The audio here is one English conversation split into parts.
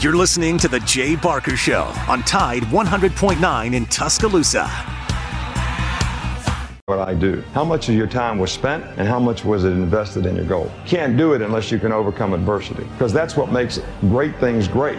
You're listening to The Jay Barker Show on Tide 100.9 in Tuscaloosa. What I do. How much of your time was spent and how much was it invested in your goal? Can't do it unless you can overcome adversity because that's what makes great things great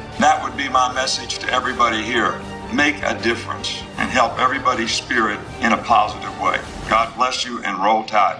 That would be my message to everybody here. Make a difference and help everybody's spirit in a positive way. God bless you and roll tide.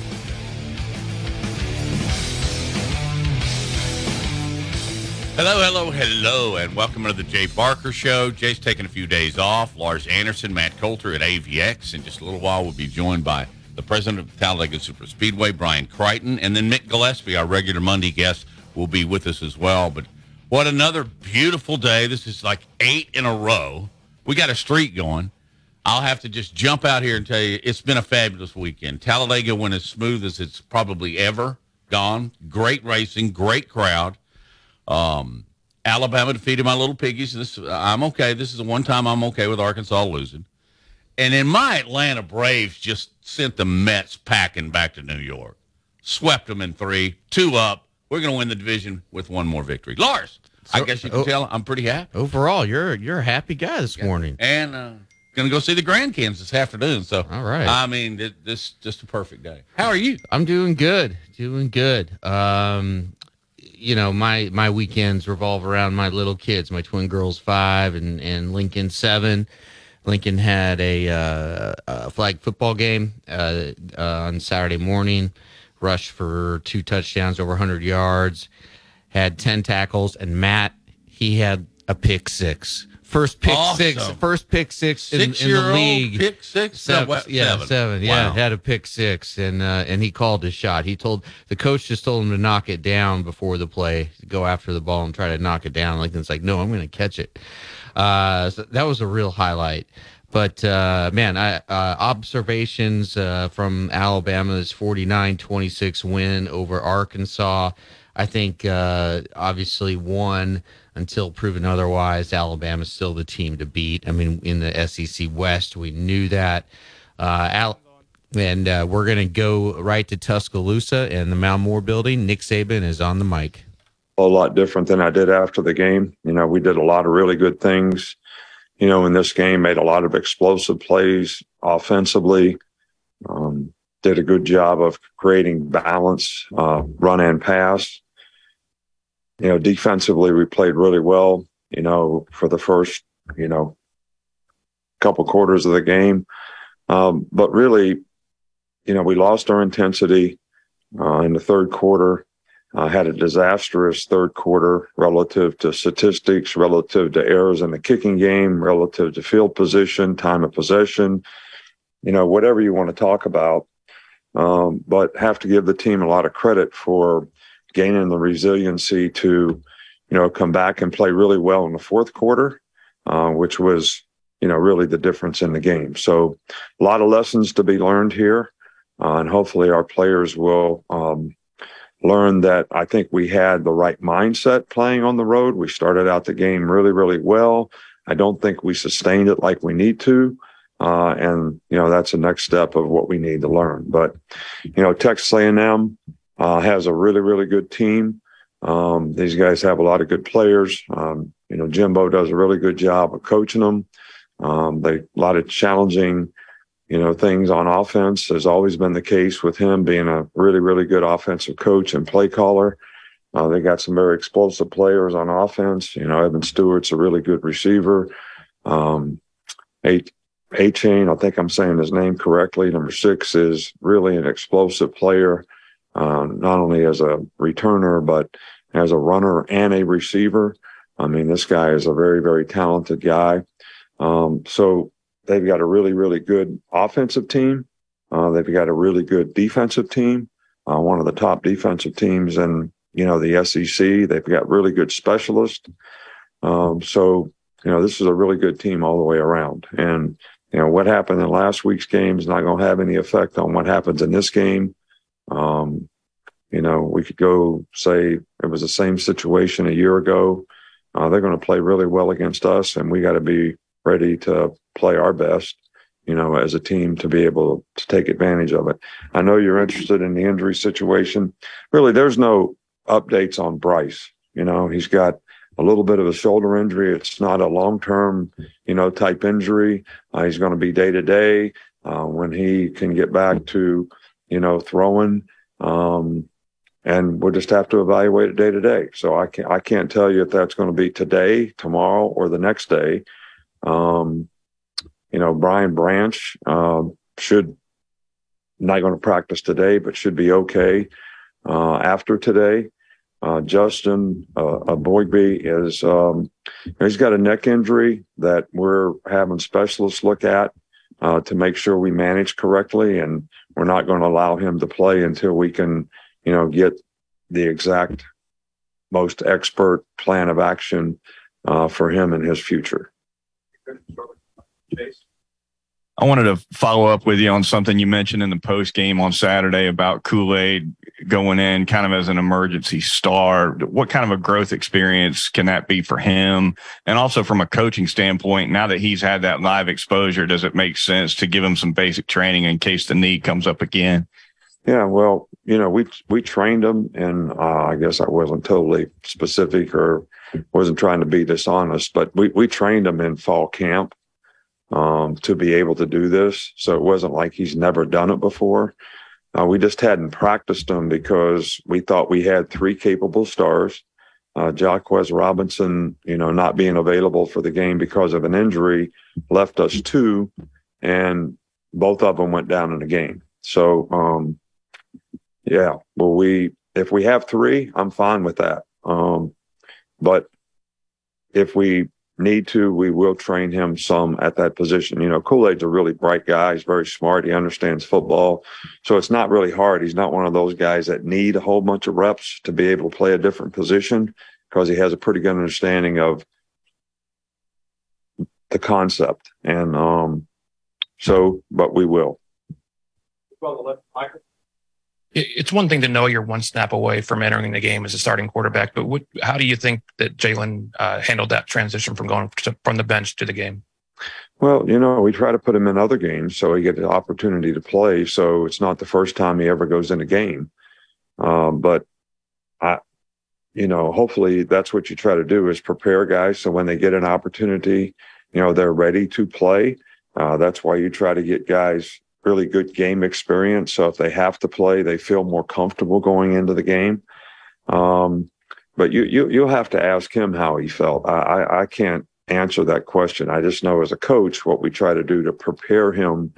Hello, hello, hello, and welcome to the Jay Barker Show. Jay's taking a few days off. Lars Anderson, Matt Coulter at AVX. In just a little while, we'll be joined by the president of Talladega Super Speedway, Brian Crichton, and then Mick Gillespie, our regular Monday guest, will be with us as well. But what another beautiful day. This is like eight in a row. We got a streak going. I'll have to just jump out here and tell you it's been a fabulous weekend. Talladega went as smooth as it's probably ever gone. Great racing, great crowd. Um, Alabama defeated my little piggies. This I'm okay. This is the one time I'm okay with Arkansas losing. And then my Atlanta Braves just sent the Mets packing back to New York. Swept them in three, two up. We're going to win the division with one more victory. Lars, so, I guess you can oh, tell I'm pretty happy. Overall, you're you're a happy guy this yeah. morning. And uh, going to go see the Grand Grandkids this afternoon. So, all right. I mean, this just a perfect day. How are you? I'm doing good. Doing good. Um, you know my my weekends revolve around my little kids my twin girls five and and lincoln seven. Lincoln had a, uh, a flag football game uh, uh, on saturday morning rushed for two touchdowns over 100 yards had 10 tackles and matt he had a pick six First pick awesome. six, first pick six, in, in the league. Pick six, seven, no, yeah, seven. seven. Yeah, wow. had a pick six, and uh, and he called his shot. He told the coach just told him to knock it down before the play, go after the ball and try to knock it down. Like it's like, no, I'm going to catch it. Uh, so that was a real highlight. But uh, man, I, uh, observations uh, from Alabama's 49-26 win over Arkansas. I think uh, obviously one until proven otherwise, Alabama's still the team to beat. I mean, in the SEC West, we knew that. Uh, Al- and uh, we're going to go right to Tuscaloosa and the Mal Moore building. Nick Saban is on the mic. A lot different than I did after the game. You know, we did a lot of really good things, you know, in this game, made a lot of explosive plays offensively, um, did a good job of creating balance, uh, run and pass you know, defensively, we played really well, you know, for the first, you know, couple quarters of the game. Um, but really, you know, we lost our intensity. uh, in the third quarter. Uh, had a disastrous third quarter relative to statistics, relative to errors in the kicking game, relative to field position, time of possession, you know, whatever you want to talk about. Um, but have to give the team a lot of credit for gaining the resiliency to, you know, come back and play really well in the fourth quarter, uh, which was, you know, really the difference in the game. So a lot of lessons to be learned here. Uh, and hopefully our players will, um, learn that I think we had the right mindset playing on the road. We started out the game really, really well. I don't think we sustained it like we need to. Uh, and you know that's the next step of what we need to learn. But you know, Texas A&M uh, has a really, really good team. Um, these guys have a lot of good players. Um, you know, Jimbo does a really good job of coaching them. Um, they a lot of challenging you know, things on offense has always been the case with him being a really, really good offensive coach and play caller. Uh, they got some very explosive players on offense. You know, Evan Stewart's a really good receiver. Um, a Achane, I think I'm saying his name correctly. Number six is really an explosive player, uh, not only as a returner, but as a runner and a receiver. I mean, this guy is a very, very talented guy. Um, so They've got a really, really good offensive team. Uh, they've got a really good defensive team. Uh, one of the top defensive teams in you know the SEC. They've got really good specialists. Um, so you know this is a really good team all the way around. And you know what happened in last week's game is not going to have any effect on what happens in this game. Um, you know, we could go say it was the same situation a year ago. Uh, they're going to play really well against us, and we got to be ready to play our best, you know, as a team to be able to take advantage of it. I know you're interested in the injury situation. Really, there's no updates on Bryce. You know, he's got a little bit of a shoulder injury. It's not a long term, you know, type injury. Uh, he's going to be day to day when he can get back to, you know, throwing. Um, and we'll just have to evaluate it day to day. So I can't I can't tell you if that's going to be today, tomorrow, or the next day. Um, you know, Brian Branch uh, should not going to practice today, but should be okay uh, after today. Uh, Justin uh, Eboigbe is um, he's got a neck injury that we're having specialists look at uh, to make sure we manage correctly, and we're not going to allow him to play until we can, you know, get the exact most expert plan of action uh, for him and his future. I wanted to follow up with you on something you mentioned in the post game on Saturday about Kool Aid going in kind of as an emergency star. What kind of a growth experience can that be for him? And also from a coaching standpoint, now that he's had that live exposure, does it make sense to give him some basic training in case the need comes up again? Yeah, well, you know, we we trained him, and uh, I guess I wasn't totally specific or wasn't trying to be dishonest, but we we trained him in fall camp um, to be able to do this. So it wasn't like he's never done it before. Uh, we just hadn't practiced them because we thought we had three capable stars. Uh, Jacquez Robinson, you know, not being available for the game because of an injury left us two, and both of them went down in the game. So, um, yeah, well, we if we have three, I'm fine with that. Um, but if we need to, we will train him some at that position. You know, Kool Aid's a really bright guy. He's very smart. He understands football. So it's not really hard. He's not one of those guys that need a whole bunch of reps to be able to play a different position because he has a pretty good understanding of the concept. And um, so, but we will. Well, it's one thing to know you're one snap away from entering the game as a starting quarterback, but what, how do you think that Jalen uh, handled that transition from going to, from the bench to the game? Well, you know, we try to put him in other games so he gets the opportunity to play. So it's not the first time he ever goes in a game. Um, but I, you know, hopefully that's what you try to do is prepare guys so when they get an opportunity, you know, they're ready to play. Uh, that's why you try to get guys really good game experience. So if they have to play, they feel more comfortable going into the game. Um, but you, you, you'll have to ask him how he felt. I, I, I can't answer that question. I just know as a coach, what we try to do to prepare him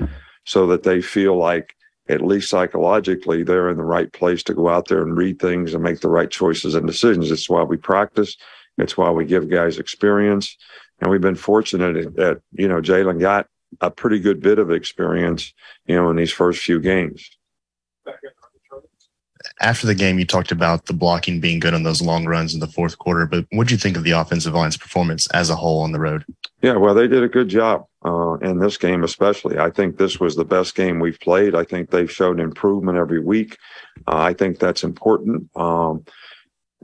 so that they feel like at least psychologically, they're in the right place to go out there and read things and make the right choices and decisions. It's why we practice. It's why we give guys experience. And we've been fortunate that, you know, Jalen got a pretty good bit of experience, you know, in these first few games. After the game, you talked about the blocking being good on those long runs in the fourth quarter, but what do you think of the offensive line's performance as a whole on the road? Yeah, well, they did a good job uh, in this game, especially. I think this was the best game we've played. I think they've shown improvement every week. Uh, I think that's important. Um,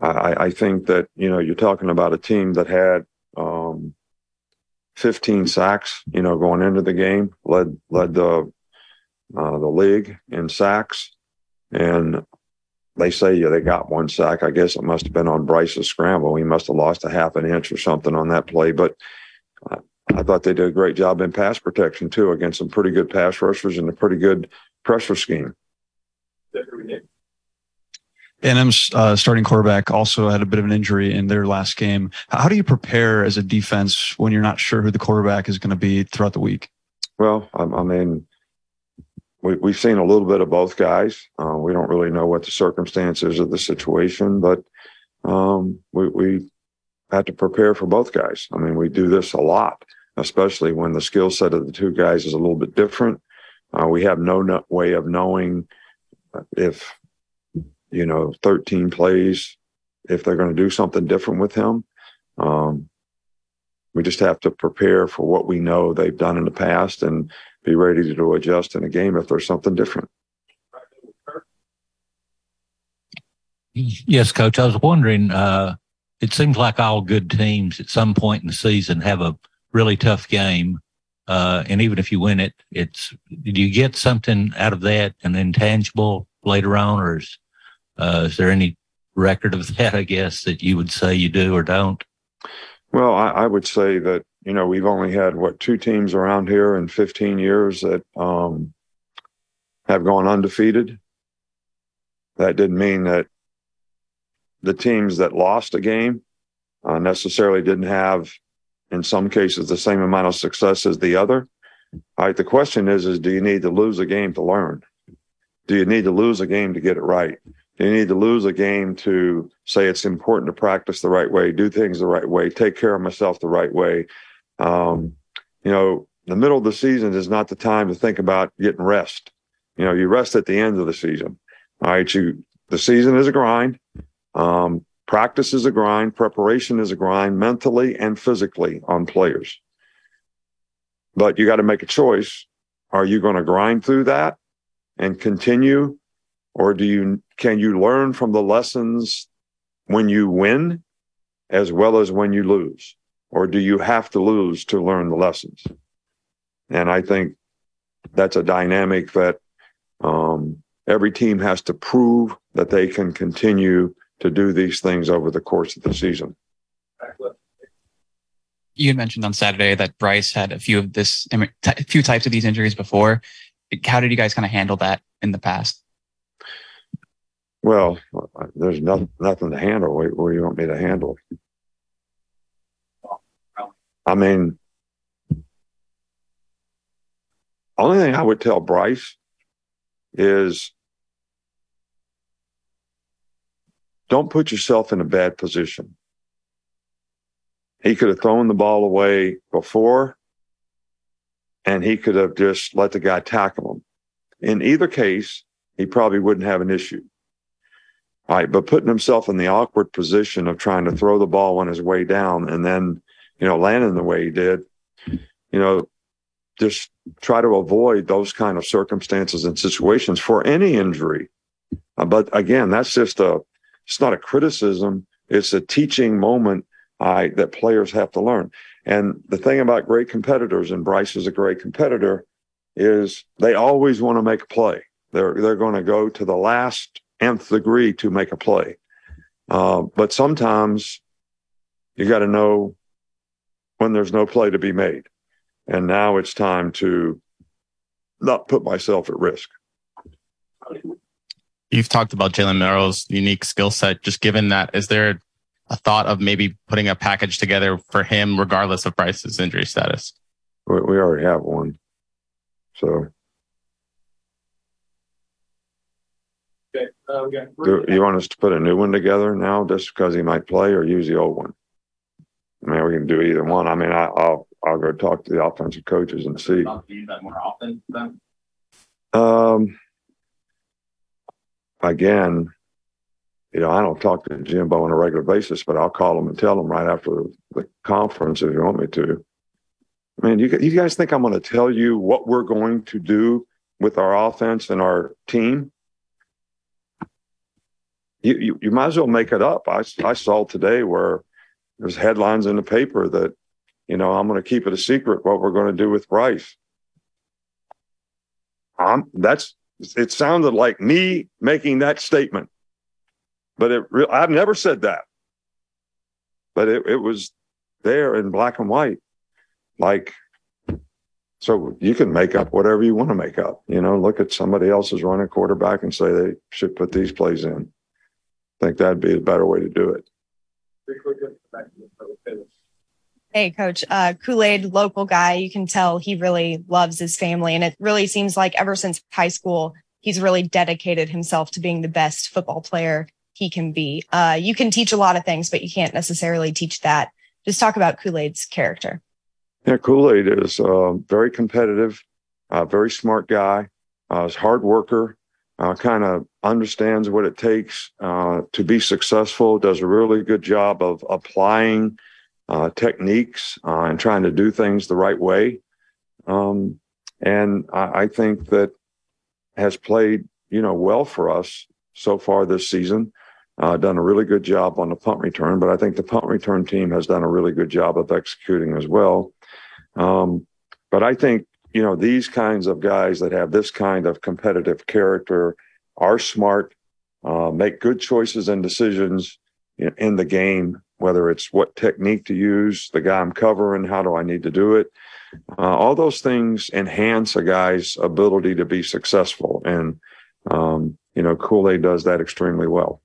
I, I, think that you know you're talking about a team that had um, 15 sacks, you know, going into the game, led led the uh, the league in sacks, and they say yeah, they got one sack. I guess it must have been on Bryce's scramble. He must have lost a half an inch or something on that play, but. I thought they did a great job in pass protection too against some pretty good pass rushers and a pretty good pressure scheme. A&M's uh, starting quarterback also had a bit of an injury in their last game. How do you prepare as a defense when you're not sure who the quarterback is going to be throughout the week? Well, I, I mean, we, we've seen a little bit of both guys. Uh, we don't really know what the circumstances of the situation, but um, we, we had to prepare for both guys. I mean, we do this a lot, especially when the skill set of the two guys is a little bit different. Uh, we have no, no way of knowing if you know, 13 plays if they're going to do something different with him. Um, we just have to prepare for what we know they've done in the past and be ready to adjust in a game if there's something different. Yes, coach. I was wondering, uh, it seems like all good teams at some point in the season have a really tough game. Uh, and even if you win it, it's, do you get something out of that, an intangible later on, or is uh, is there any record of that, I guess, that you would say you do or don't? Well, I, I would say that, you know, we've only had, what, two teams around here in 15 years that um, have gone undefeated. That didn't mean that the teams that lost a game uh, necessarily didn't have, in some cases, the same amount of success as the other. All right. The question is, is do you need to lose a game to learn? Do you need to lose a game to get it right? You need to lose a game to say it's important to practice the right way, do things the right way, take care of myself the right way. Um, you know, the middle of the season is not the time to think about getting rest. You know, you rest at the end of the season. All right, you the season is a grind. Um, practice is a grind. Preparation is a grind, mentally and physically on players. But you got to make a choice. Are you going to grind through that and continue or do you can you learn from the lessons when you win as well as when you lose? Or do you have to lose to learn the lessons? And i think that's a dynamic that um, every team has to prove that they can continue to do these things over the course of the season. You mentioned on saturday that bryce had a few of this a few types of these injuries before. How did you guys kind of handle that in the past well, uh, there's nothing nothing to handle. Where, where you want me to handle? I mean, only thing I would tell Bryce is don't put yourself in a bad position. He could have thrown the ball away before, and he could have just let the guy tackle him. In either case, he probably wouldn't have an issue. Right. But putting himself in the awkward position of trying to throw the ball on his way down and then, you know, landing the way he did, you know, just try to avoid those kind of circumstances and situations for any injury. Uh, but again, that's just a, it's not a criticism. It's a teaching moment uh, that players have to learn. And the thing about great competitors, and Bryce is a great competitor, is they always want to make a play. They're, they're going to go to the last nth degree to make a play. Uh, but sometimes you got to know when there's no play to be made. And now it's time to not put myself at risk. You've talked about Jalen Milroe's unique skill set. Just given that, is there a thought of maybe putting a package together for him, regardless of Bryce's injury status? We, we already have one. So Do you want us to put a new one together now just because he might play or use the old one? I mean, we can do either one. I mean, I, I'll, I'll go talk to the offensive coaches and see. Use that more often? Um, again, you know, I don't talk to Jimbo on a regular basis, but I'll call him and tell him right after the conference if you want me to. I mean, you, you guys think I'm going to tell you what we're going to do with our offense and our team? You, you, you might as well make it up. I, I saw today where there's headlines in the paper that, you know, I'm going to keep it a secret what we're going to do with Bryce. Um, that's it sounded like me making that statement, but it I've never said that. But it, it was there in black and white, like so you can make up whatever you want to make up. You know, look at somebody else's running quarterback and say they should put these plays in. I think that'd be a better way to do it. Hey, coach, uh, Kool Aid, local guy. You can tell he really loves his family. And it really seems like ever since high school, he's really dedicated himself to being the best football player he can be. Uh, you can teach a lot of things, but you can't necessarily teach that. Just talk about Kool Aid's character. Yeah, Kool Aid is uh, very competitive, uh, very smart guy, uh, is hard worker, uh, kind of understands what it takes uh, to be successful, does a really good job of applying uh, techniques uh, and trying to do things the right way. Um, and I, I, think that has played, you know, well for us so far this season. Uh, done a really good job on the punt return, but I think the punt return team has done a really good job of executing as well. Um, but I think you know, these kinds of guys that have this kind of competitive character are smart, uh, make good choices and decisions in, in, the game, whether it's what technique to use, the guy I'm covering, how do I need to do it. Uh, all those things enhance a guy's ability to be successful. And, um, you know, Kool Aid does that extremely well.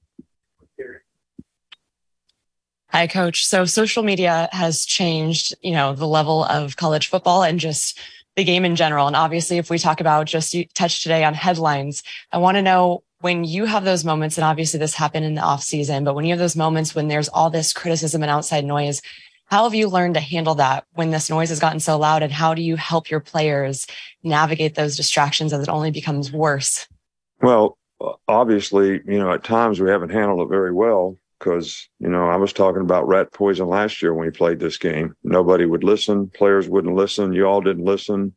Hi, coach. So social media has changed, you know, the level of college football and just the game in general. And obviously, if we talk about just you touched today on headlines, I want to know when you have those moments, and obviously this happened in the off season, but when you have those moments when there's all this criticism and outside noise, how have you learned to handle that when this noise has gotten so loud? And how do you help your players navigate those distractions as it only becomes worse? Well, obviously, you know, at times we haven't handled it very well because you know I was talking about rat poison last year when we played this game. Nobody would listen. Players wouldn't listen. You all didn't listen.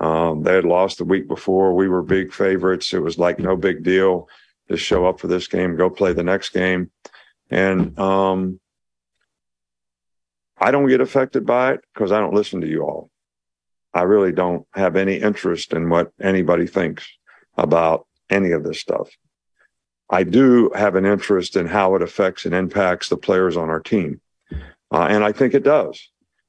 Um, they had lost the week before. We were big favorites. It was like no big deal. Just show up for this game, go play the next game, and um, I don't get affected by it because I don't listen to you all. I really don't have any interest in what anybody thinks about any of this stuff. I do have an interest in how it affects and impacts the players on our team. Uh, and I think it does.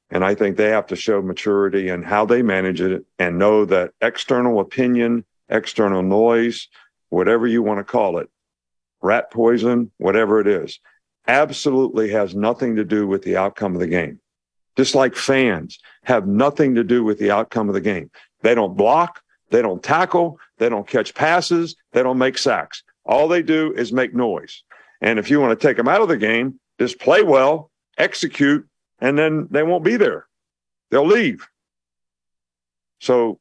And I think they have to show maturity in how they manage it and know that external opinion, external noise, whatever you want to call it, rat poison, whatever it is, absolutely has nothing to do with the outcome of the game. Just like fans have nothing to do with the outcome of the game. They don't block, they don't tackle, they don't catch passes, they don't make sacks. All they do is make noise. And if you want to take them out of the game, just play well, execute, and then they won't be there. They'll leave. So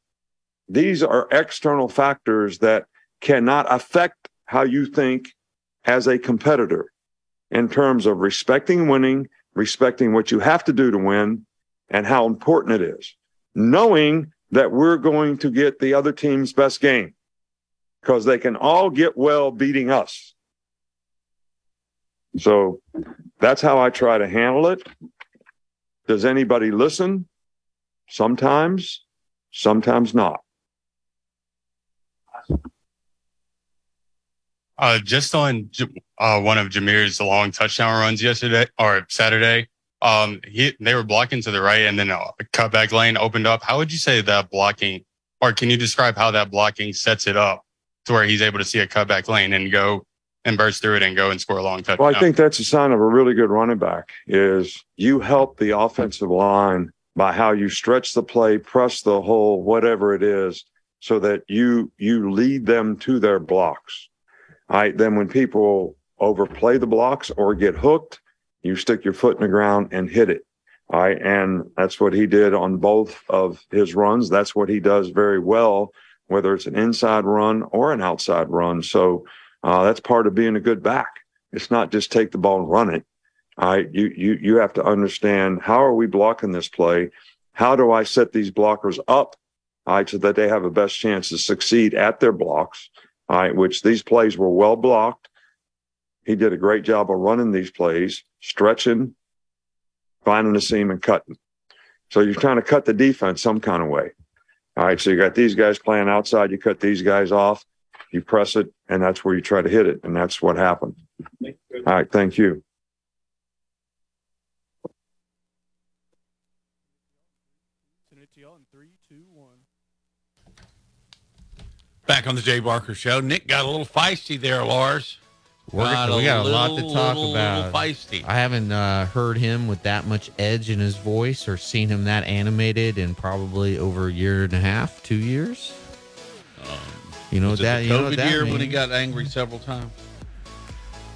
these are external factors that cannot affect how you think as a competitor in terms of respecting winning, respecting what you have to do to win, and how important it is. Knowing that we're going to get the other team's best game because they can all get well beating us. So that's how I try to handle it. Does anybody listen? Sometimes, sometimes not. Uh, just on uh, one of Jahmyr's long touchdown runs yesterday or Saturday, um, he, they were blocking to the right and then a cutback lane opened up. How would you say that blocking, or can you describe how that blocking sets it up to where he's able to see a cutback lane and go and burst through it and go and score a long touchdown. Well, I think that's a sign of a really good running back is you help the offensive line by how you stretch the play, press the hole, whatever it is, so that you you lead them to their blocks. All right. Then when people overplay the blocks or get hooked, you stick your foot in the ground and hit it. All right. And that's what he did on both of his runs. That's what he does very well, whether it's an inside run or an outside run. So uh, that's part of being a good back. It's not just take the ball and run it. You, you, you have to understand how are we blocking this play? How do I set these blockers up? All right. So that they have a best chance to succeed at their blocks. All right. Which these plays were well blocked. He did a great job of running these plays, stretching, finding the seam and cutting. So you're trying to cut the defense some kind of way. All right. So you got these guys playing outside. You cut these guys off, you press it, and that's where you try to hit it. And that's what happened. All right. Thank you. Back on the Jay Barker Show. Nick got a little feisty there, Lars. We're, we got a lot to talk little, about. Little feisty. I haven't uh, heard him with that much edge in his voice or seen him that animated in probably over a year and a half, two years. Um, you know that it you know COVID that year when he got angry several times.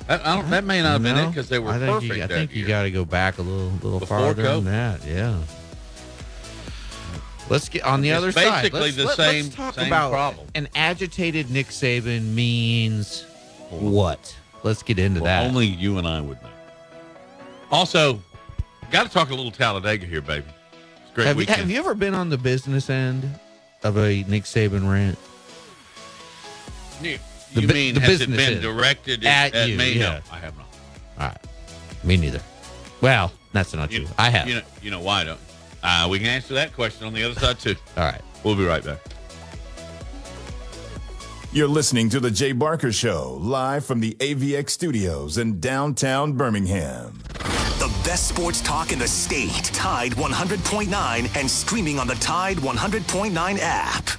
That, I don't, that may not have been it because they were I think perfect. You, I think you got to go back a little, little Before farther COVID? than that. Yeah. Let's get on the It's other side. basically Let's, the let, same- Let's talk same about problem. an agitated Nick Saban means what? Let's get into Well, that. Only you and I would know. Also, got to talk a little Talladega here, baby. It's a great have, you, weekend. have you ever been on the business end of a Nick Saban rant? You, you bu- mean the has it been directed At at, you, me? yeah. No, I have not. All right. Me neither. Well, that's not You, true. I have. You know, you know why I don't? Uh, we can answer that question on the other side too. All right. We'll be right back. You're listening to The Jay Barker Show, live from the AVX studios in downtown Birmingham. The best sports talk in the state. Tide 100.9 and streaming on the Tide 100.9 app.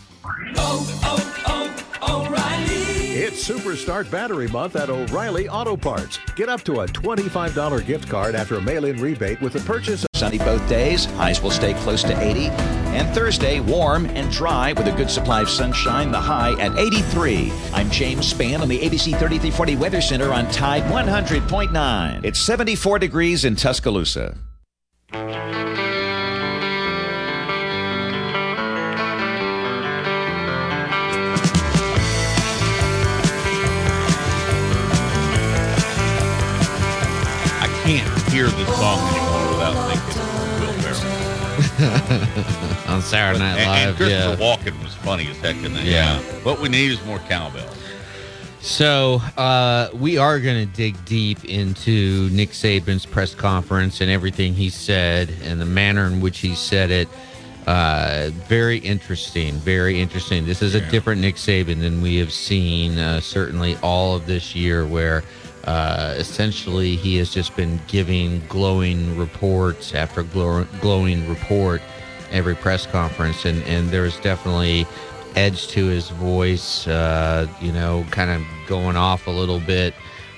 Oh, oh, oh, O'Reilly. It's Superstart Battery Month at O'Reilly Auto Parts. Get up to a $25 gift card after a mail in rebate with the purchase of Sunny both days. Highs will stay close to 80. And Thursday, warm and dry with a good supply of sunshine. The high at 83. I'm James Spann on the ABC 3340 Weather Center on Tide 100.9. It's 74 degrees in Tuscaloosa. I can't hear this song anymore on Saturday Night and, and Live. Christopher yeah. Walken was funny as heck in that. Yeah. What we need is more cowbell. So uh, we are going to dig deep into Nick Saban's press conference and everything he said and the manner in which he said it. Uh, very interesting. Very interesting. This is a different Nick Saban than we have seen uh, certainly all of this year, where uh, essentially he has just been giving glowing reports after glow- glowing report every press conference, and and there's definitely edge to his voice, uh, you know, kind of going off a little bit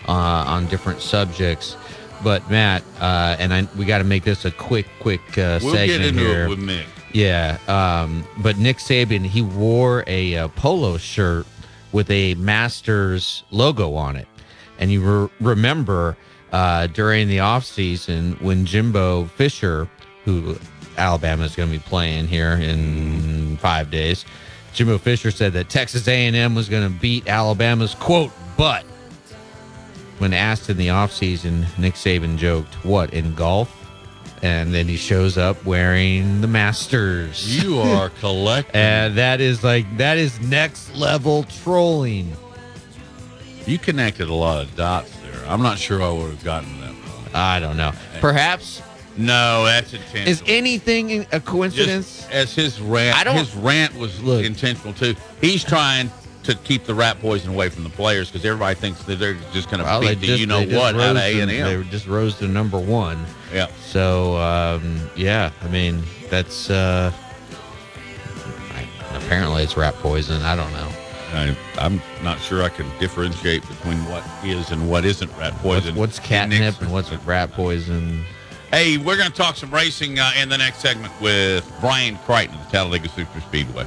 uh, on different subjects. But Matt, uh, and I, we got to make this a quick, quick uh, We'll get segment here. with Mick. Yeah, um, but Nick Saban he wore a, uh polo shirt with a Masters logo on it, and you re- remember uh, during the offseason when Jimbo Fisher, who Alabama is going to be playing here in five days, Jimbo Fisher said that Texas A&M was going to beat Alabama's quote butt. When asked in the offseason, Nick Saban joked, "What in golf?" and then he shows up wearing the Masters. You are collecting. and that is like that is next level trolling. You connected a lot of dots there. I'm not sure I would have gotten to that point. I don't know. Perhaps. No, that's intentional. Is anything a coincidence? Just as his rant, I don't- his rant was intentional too. He's trying to keep the rat poison away from the players because everybody thinks that they're just going to Well, beat the just- you know what out of A and They just rose to number one. Yeah. So um, yeah, I mean that's uh, I, apparently it's rat poison. I don't know. I, I'm not sure I can differentiate between what is and what isn't rat poison. What's, what's catnip and what's rat poison? Hey, we're going to talk some racing uh, in the next segment with Brian Crichton of the Talladega Super Speedway.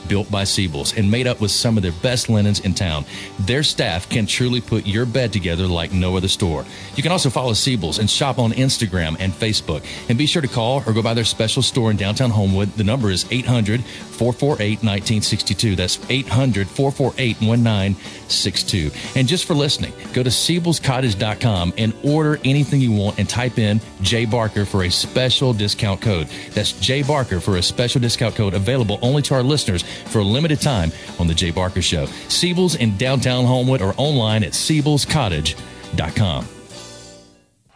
built by Siebel's and made up with some of their best linens in town. Their staff can truly put your bed together like no other store. You can also follow Siebel's and shop on Instagram and Facebook. And be sure to call or go by their special store in downtown Homewood. The number is 800 448 1962. That's 800 448 1962. And just for listening, go to Siebel'sCottage.com and order anything you want and type in J Barker for a special discount code. That's J Barker for a special discount code available only to our listeners for a limited time on The Jay Barker Show. Siebel's in downtown Homewood or online at Siebel'sCottage.com.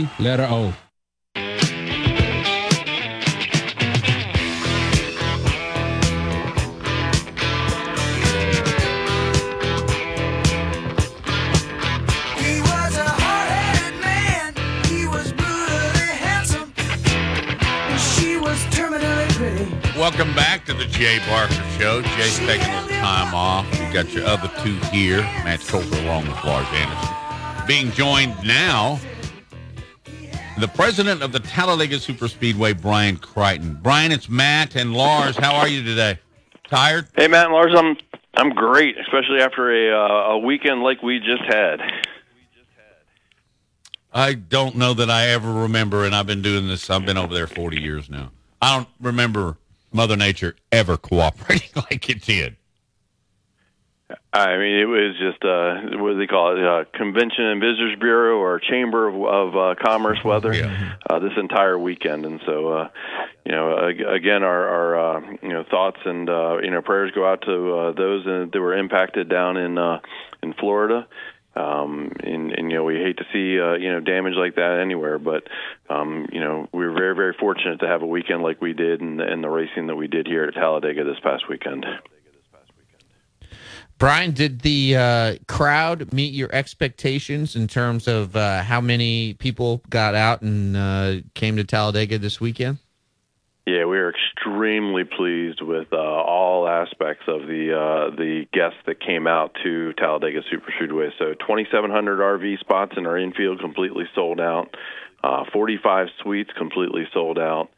C letter O. He was a hard-headed man. He was brutally handsome. She was terminally pretty. Welcome back to the Jay Barker Show. Jay's taking a little time off. You got your other two here, Matt Coulter along with Lars Anderson. Being joined now, the president of the Talladega Superspeedway, Brian Crichton. Brian, it's Matt and Lars. How are you today? Tired? Hey, Matt and Lars, I'm I'm great, especially after a uh, a weekend like we just had. I don't know that I ever remember, and I've been doing this. I've been over there 40 years now. I don't remember Mother Nature ever cooperating like it did. I mean, it was just uh, what do they call it? Uh, Convention and Visitors Bureau or Chamber of, of uh, Commerce weather uh, this entire weekend, and so uh, you know, again, our, our uh, you know thoughts and uh, you know prayers go out to uh, those that were impacted down in uh, in Florida. Um, and, and you know, we hate to see uh, you know damage like that anywhere, but um, you know, we were very very fortunate to have a weekend like we did, and, and the racing that we did here at Talladega this past weekend. Brian, did the uh, crowd meet your expectations in terms of uh, how many people got out and uh, came to Talladega this weekend? Yeah, we are extremely pleased with uh, all aspects of the uh, the guests that came out to Talladega Super Speedway. So 2,700 RV spots in our infield completely sold out. Uh, 45 suites completely sold out.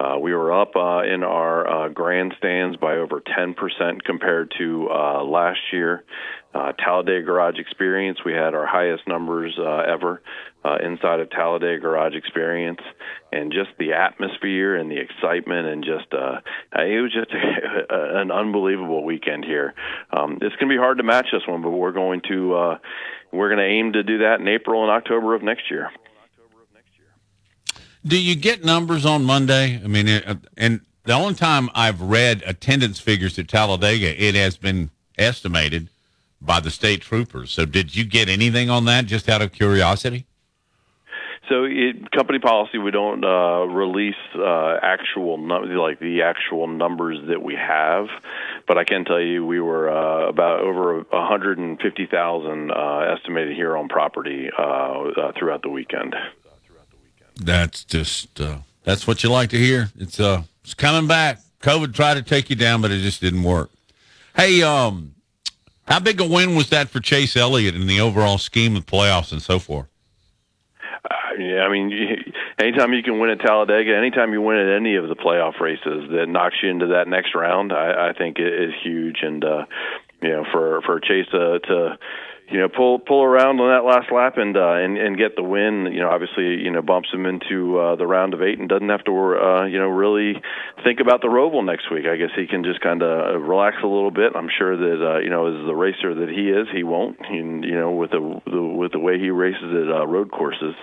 Uh, we were up uh, in our uh, grandstands by over 10% compared to uh, last year. Uh, Talladega Garage Experience, we had our highest numbers uh, ever uh, inside of Talladega Garage Experience, and just the atmosphere and the excitement, and just uh, it was just an unbelievable weekend here. Um, it's going to be hard to match this one, but we're going to uh, we're going to aim to do that in April and October of next year. Do you get numbers on Monday? I mean, it, and the only time I've read attendance figures at Talladega, it has been estimated by the state troopers. So, did you get anything on that? Just out of curiosity. So, it, company policy, we don't uh, release uh, actual num- like the actual numbers that we have, but I can tell you we were uh, about over 150,000 uh, estimated here on property uh, uh, throughout the weekend. That's just uh, that's what you like to hear. It's uh it's coming back. COVID tried to take you down, but it just didn't work. Hey, um, how big a win was that for Chase Elliott in the overall scheme of playoffs and so forth? Uh, yeah, I mean, anytime you can win at Talladega, anytime you win at any of the playoff races that knocks you into that next round, I, I think it is huge. And uh, you know, for for Chase to, to you know pull pull around on that last lap and uh, and and get the win, you know, obviously you know bumps him into uh, the round of eight and doesn't have to uh, you know really think about the Roval next week. I guess he can just kind of relax a little bit. I'm sure that uh, you know as the racer that he is, he won't. And you know with the, the with the way he races at uh, road courses,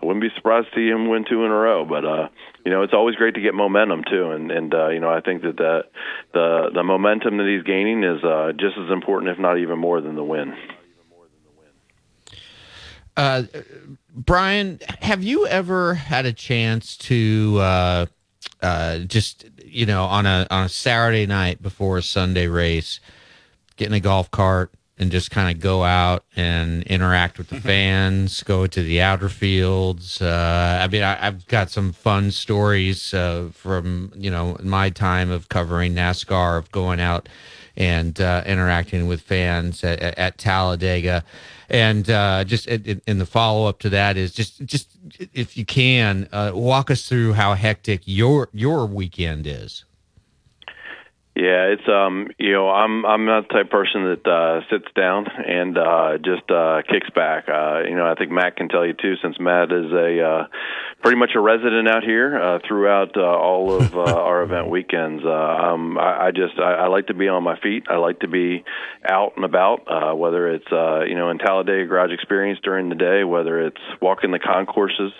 I wouldn't be surprised to see him win two in a row. But uh, you know it's always great to get momentum too, and and uh, you know I think that the the the momentum that he's gaining is uh, just as important, if not even more, than the win. Uh, Brian, have you ever had a chance to uh, uh, just you know on a on a Saturday night before a Sunday race, get in a golf cart and just kind of go out and interact with the fans, go to the outer fields? Uh, I mean, I, I've got some fun stories uh, from you know my time of covering NASCAR of going out and uh, interacting with fans at- at Talladega. And uh, just in, the follow up to that is just just if you can uh, walk us through how hectic your your weekend is. Yeah, it's um, you know, I'm I'm not the type of person that uh, sits down and uh, just uh, kicks back. Uh, you know, I think Matt can tell you too, since Matt is a uh, pretty much a resident out here uh, throughout uh, all of uh, our event weekends. Uh, um, I, I just I, I like to be on my feet. I like to be out and about, uh, whether it's uh, you know in Talladega Garage Experience during the day, whether it's walking the concourses,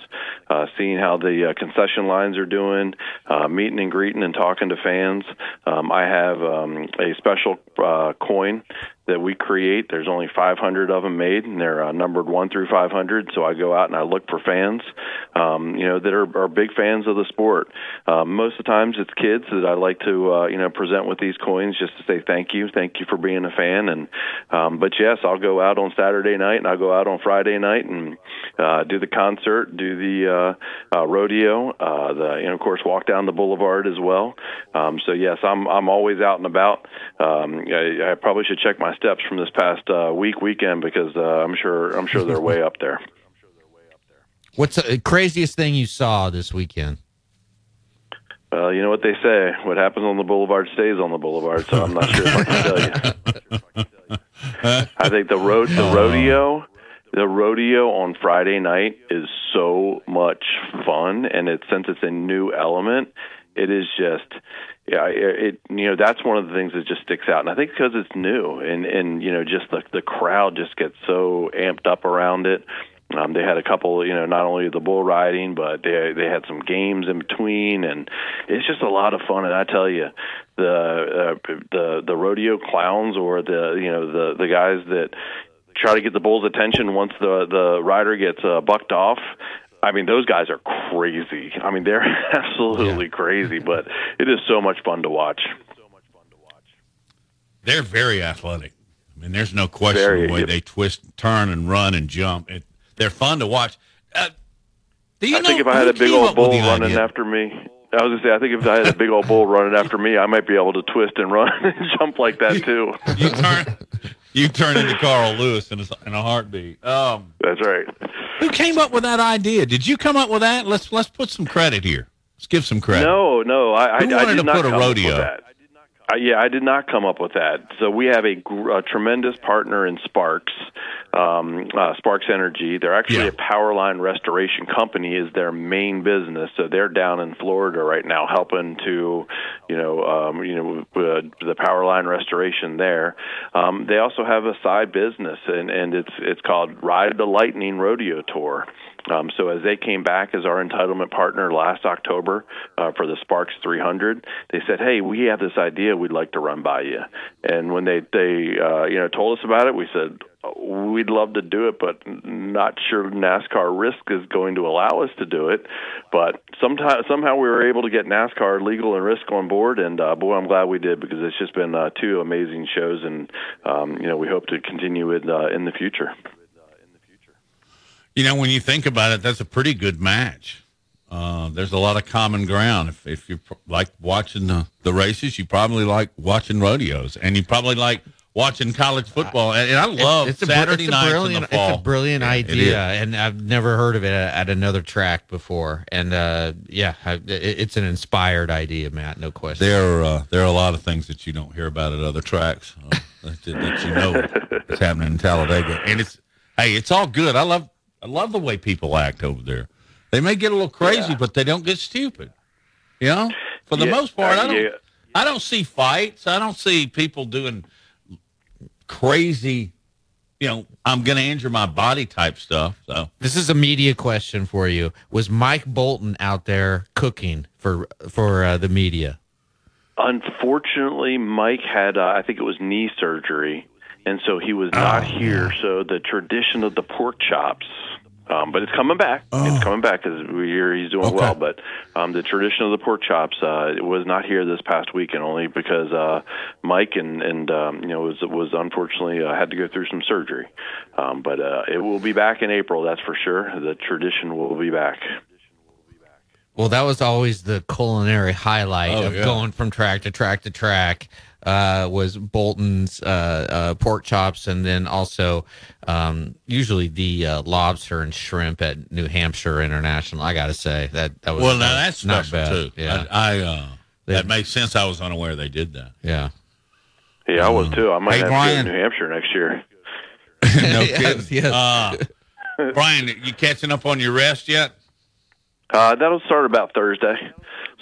uh, seeing how the uh, concession lines are doing, uh, meeting and greeting and talking to fans. Um, I have um, a special uh, coin that we create. There's only 500 of them made, and they're uh, numbered one through 500. So I go out and I look for fans, um, you know, that are, are big fans of the sport. Um, most of the times, it's kids that I like to, uh, you know, present with these coins just to say thank you, thank you for being a fan. And um, but yes, I'll go out on Saturday night and I'll go out on Friday night and uh, do the concert, do the uh, uh, rodeo, uh, the, and of course walk down the boulevard as well. Um, so yes, I'm I'm always out and about. Um, I, I probably should check my steps from this past uh, week weekend because uh, I'm sure I'm sure they're way up there. What's the craziest thing you saw this weekend? Well, you know what they say: what happens on the boulevard stays on the boulevard. So I'm not sure if I can tell you. I think the road, the rodeo, the rodeo on Friday night is so much fun, and it since it's a new element, it is just yeah, it, you know that's one of the things that just sticks out, and I think because it's new, and and you know just the the crowd just gets so amped up around it. Um, they had a couple, you know, not only the bull riding, but they they had some games in between, and it's just a lot of fun. And I tell you, the uh, the the rodeo clowns or the you know the the guys that try to get the bull's attention once the the rider gets uh, bucked off. I mean, those guys are crazy. I mean, they're absolutely crazy, but it is so much fun to watch. They're very athletic. I mean, there's no question Very, the way yep. they twist, turn, and run and jump. It, they're fun to watch. Uh, do you I know think if I had a big old bull running idea? after me, I was gonna say I think if I had a big old bull running after me, I might be able to twist and run and jump like that too. you turn, you turn into Carl Lewis in a, in a heartbeat. Um, That's right. who came up with that idea? Did you come up with that? Let's let's put some credit here. Let's give some credit. No, no, I, I, Who I wanted did to not put a come up rodeo? Uh, yeah, I did not come up with that. So we have a, gr- a tremendous partner in Sparks, um, uh, Sparks Energy. They're actually a power line restoration company. Is their main business. So they're down in Florida right now, helping to, you know, um, you know, uh, the power line restoration there. Um, they also have a side business, and and it's it's called Ride the Lightning Rodeo Tour. Um, so as they came back as our entitlement partner last October uh, for the Sparks 300, they said, "Hey, we have this idea we'd like to run by you." And when they they uh, you know told us about it, we said we'd love to do it, but not sure NASCAR risk is going to allow us to do it. But sometime somehow we were able to get NASCAR legal and risk on board, and uh, boy, I'm glad we did because it's just been uh, two amazing shows, and um, you know we hope to continue it uh, in the future. You know, when you think about it, that's a pretty good match. Uh, there's a lot of common ground. If, if you pr- like watching the, the races, you probably like watching rodeos, and you probably like watching college football. And, and I love It's- it's Saturday a nights in brilliant, the fall. It's a brilliant idea, and I've never heard of it at, at another track before. And uh, yeah, I, it, it's an inspired idea, Matt. No question. There, uh, there are a lot of things that you don't hear about at other tracks uh, that, that you know is happening in Talladega, and it's hey, it's all good. I love, I love the way people act over there. They may get a little crazy, but they don't get stupid. You know, for the Yeah, most part, I don't, yeah. I don't see fights. I don't see people doing crazy. You know, I'm going to injure my body type stuff. So This is a media question for you. Was Mike Bolton out there cooking for for uh, the media? Unfortunately, Mike had, uh, I think it was knee surgery, and so he was not here. So the tradition of the pork chops, um, but it's coming back. It's coming back because we hear he's doing well. But um, the tradition of the pork chops uh, was not here this past weekend, only because uh, Mike and and um, you know was was unfortunately uh, had to go through some surgery. Um, but uh, it will be back in April, that's for sure. The tradition will be back. Well, that was always the culinary highlight Oh, of yeah. going from track to track to track. Uh, was Bolton's uh, uh, pork chops, and then also um, usually the uh, lobster and shrimp at New Hampshire International. I got to say that that was well, now that's not special bad. too. Yeah, I, I uh, that makes sense. I was unaware they did that. Yeah. Yeah, I was too. I might Hey, have Brian. to go to New Hampshire next year. no Yes, kidding. Uh, Brian, you catching up on your rest yet? Uh, that'll start about Thursday.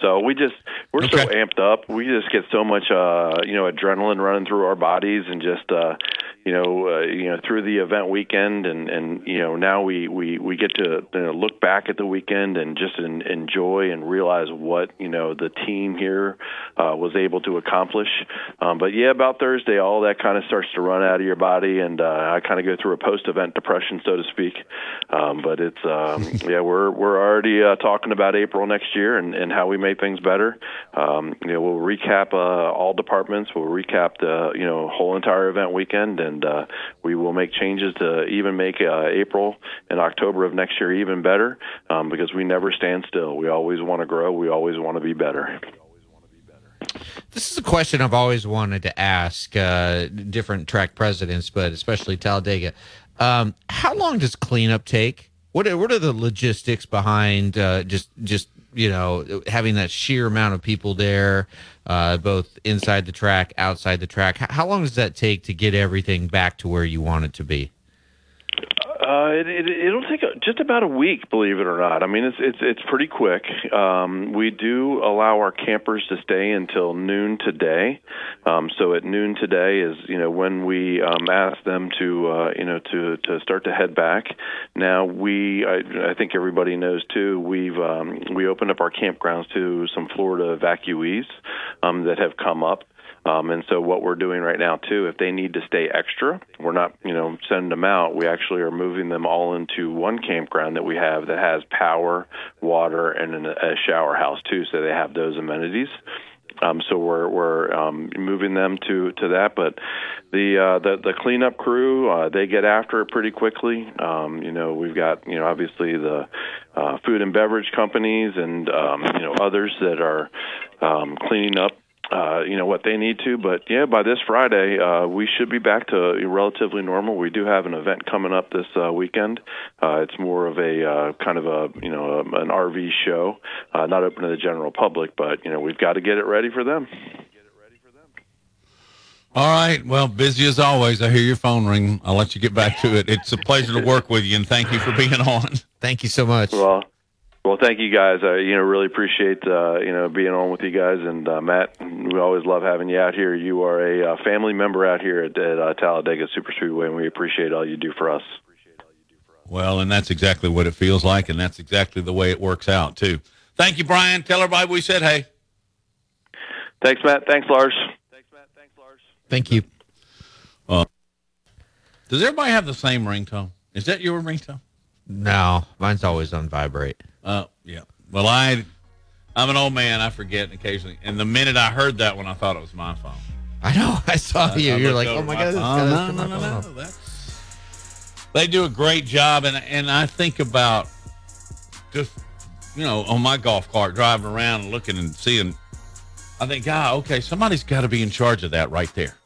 So we just we're so amped up. We just get so much uh, you know adrenaline running through our bodies, and just uh, you know uh, you know through the event weekend, and and you know now we we we get to you know, look back at the weekend and just en- enjoy and realize what you know the team here uh, was able to accomplish. Um, but yeah, about Thursday, all that kind of starts to run out of your body, and uh, I kind of go through a post-event depression, so to speak. Um, but it's um, yeah, we're we're already uh, talking about April next year and, and how we make things better. Um, you know, we'll recap uh, all departments. We'll recap the you know whole entire event weekend, and uh, we will make changes to even make uh, April and October of next year even better um, because we never stand still. We always want to grow. We always want to be better. This is a question I've always wanted to ask uh, different track presidents, but especially Talladega. Um, how long does cleanup take? What are, what are the logistics behind uh, just just you know having that sheer amount of people there, uh, both inside the track, outside the track? How, how long does that take to get everything back to where you want it to be? Uh, it, it, it'll take a, just about a week, believe it or not. I mean, it's it's it's pretty quick. Um, we do allow our campers to stay until noon today. Um, so at noon today is you know when we um, ask them to uh, you know to to start to head back. Now we I, I think everybody knows too. We've um, we opened up our campgrounds to some Florida evacuees um, that have come up. Um, and so what we're doing right now too, if they need to stay extra, we're not, you know, sending them out. We actually are moving them all into one campground that we have that has power, water, and an, a shower house too, so they have those amenities. Um, so we're we're um, moving them to to that, but the uh, the the cleanup crew uh, they get after it pretty quickly. Um, you know, we've got you know obviously the uh, food and beverage companies and um, you know others that are um, cleaning up uh, you know what they need to. But yeah, by this Friday, uh, we should be back to relatively normal. We do have an event coming up this uh, weekend. Uh, it's more of a uh, kind of a you know um, an RV show, uh, not open to the general public, but you know we've got to get it ready for them. All right. Well, busy as always. I hear your phone ring. I'll let you get back to it. It's a pleasure to work with you, and thank you for being on. Thank you so much. Well. Well, thank you guys. I you know really appreciate uh, you know being on with you guys, and uh, Matt, we always love having you out here. You are a uh, family member out here at, at uh, Talladega Super Speedway, and we appreciate all you do for us. Well, and that's exactly what it feels like, and that's exactly the way it works out too. Thank you, Brian. Tell everybody we said hey. Thanks, Matt. Thanks, Lars. Thanks, Matt. Thanks, Lars. Thank you. Uh, does everybody have the same ringtone? Is that your ringtone? No, mine's always on vibrate. Uh, yeah. Well, I, I'm an old man. I forget occasionally. And the minute I heard that one, I thought it was my phone. I know. I saw Uh, you. I You're like, oh my god, this phone. guy's No, no, no, no. They do a great job, and and I think about just you know on my golf cart driving around and looking and seeing. I think, God, okay, somebody's got to be in charge of that right there.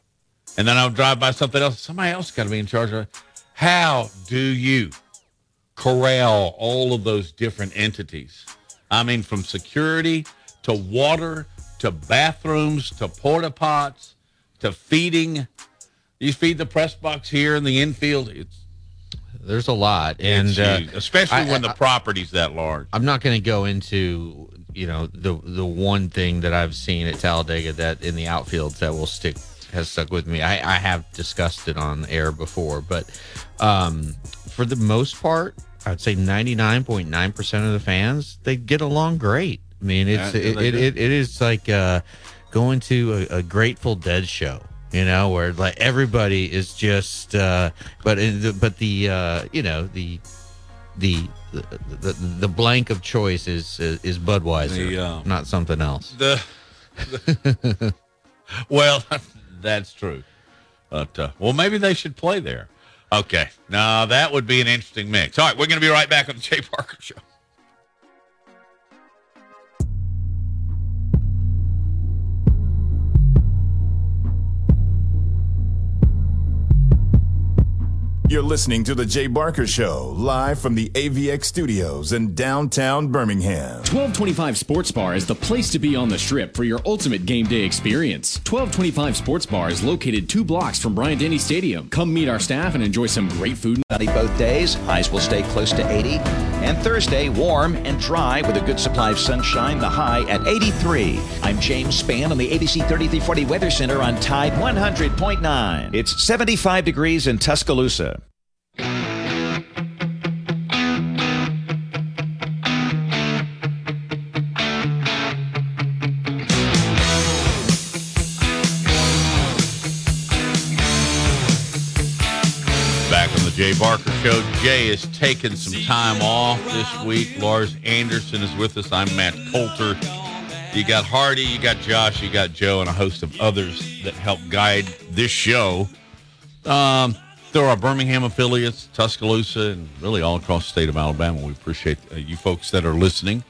And then I'll drive by something else. Somebody else got to be in charge of it. How do you corral all of those different entities? I mean, from security to water to bathrooms to porta pots to feeding. You feed the press box here in the infield. It's There's a lot, and uh, especially I- when the I- property's that large. I'm not going to go into you know the the one thing that I've seen at Talladega that in the outfields that will stick has stuck with me. I, I have discussed it on air before, but um, for the most part, I'd say 99.9 percent of the fans they get along great. I mean, it's Yeah, it, they it, it, it is like uh, going to a, a Grateful Dead show. You know, where like everybody is just, uh, but in the, but the uh, you know the the the, the, the blank of choice is is Budweiser, The, uh, not something else. The, the- well, that's true. But uh, well, maybe they should play there. Okay, now that would be an interesting mix. All right, we're going to be right back on the Jay Barker Show. You're listening to The Jay Barker Show, live from the AVX studios in downtown Birmingham. 1225 Sports Bar is the place to be on the strip for your ultimate game day experience. 1225 Sports Bar is located two blocks from Bryant Denny Stadium. Come meet our staff and enjoy some great food. Sunny both days. Highs will stay close to 80. And Thursday, warm and dry with a good supply of sunshine. The high at 83. I'm James Spann on the ABC 3340 Weather Center on Tide 100.9. It's 75 degrees in Tuscaloosa. Jay Barker Show. Jay is taking some time off this week. Lars Anderson is with us. I'm Matt Coulter. You got Hardy, you got Josh, you got Joe, and a host of others that help guide this show. Um, there are Birmingham affiliates, Tuscaloosa, and really all across the state of Alabama. We appreciate uh, you folks that are listening,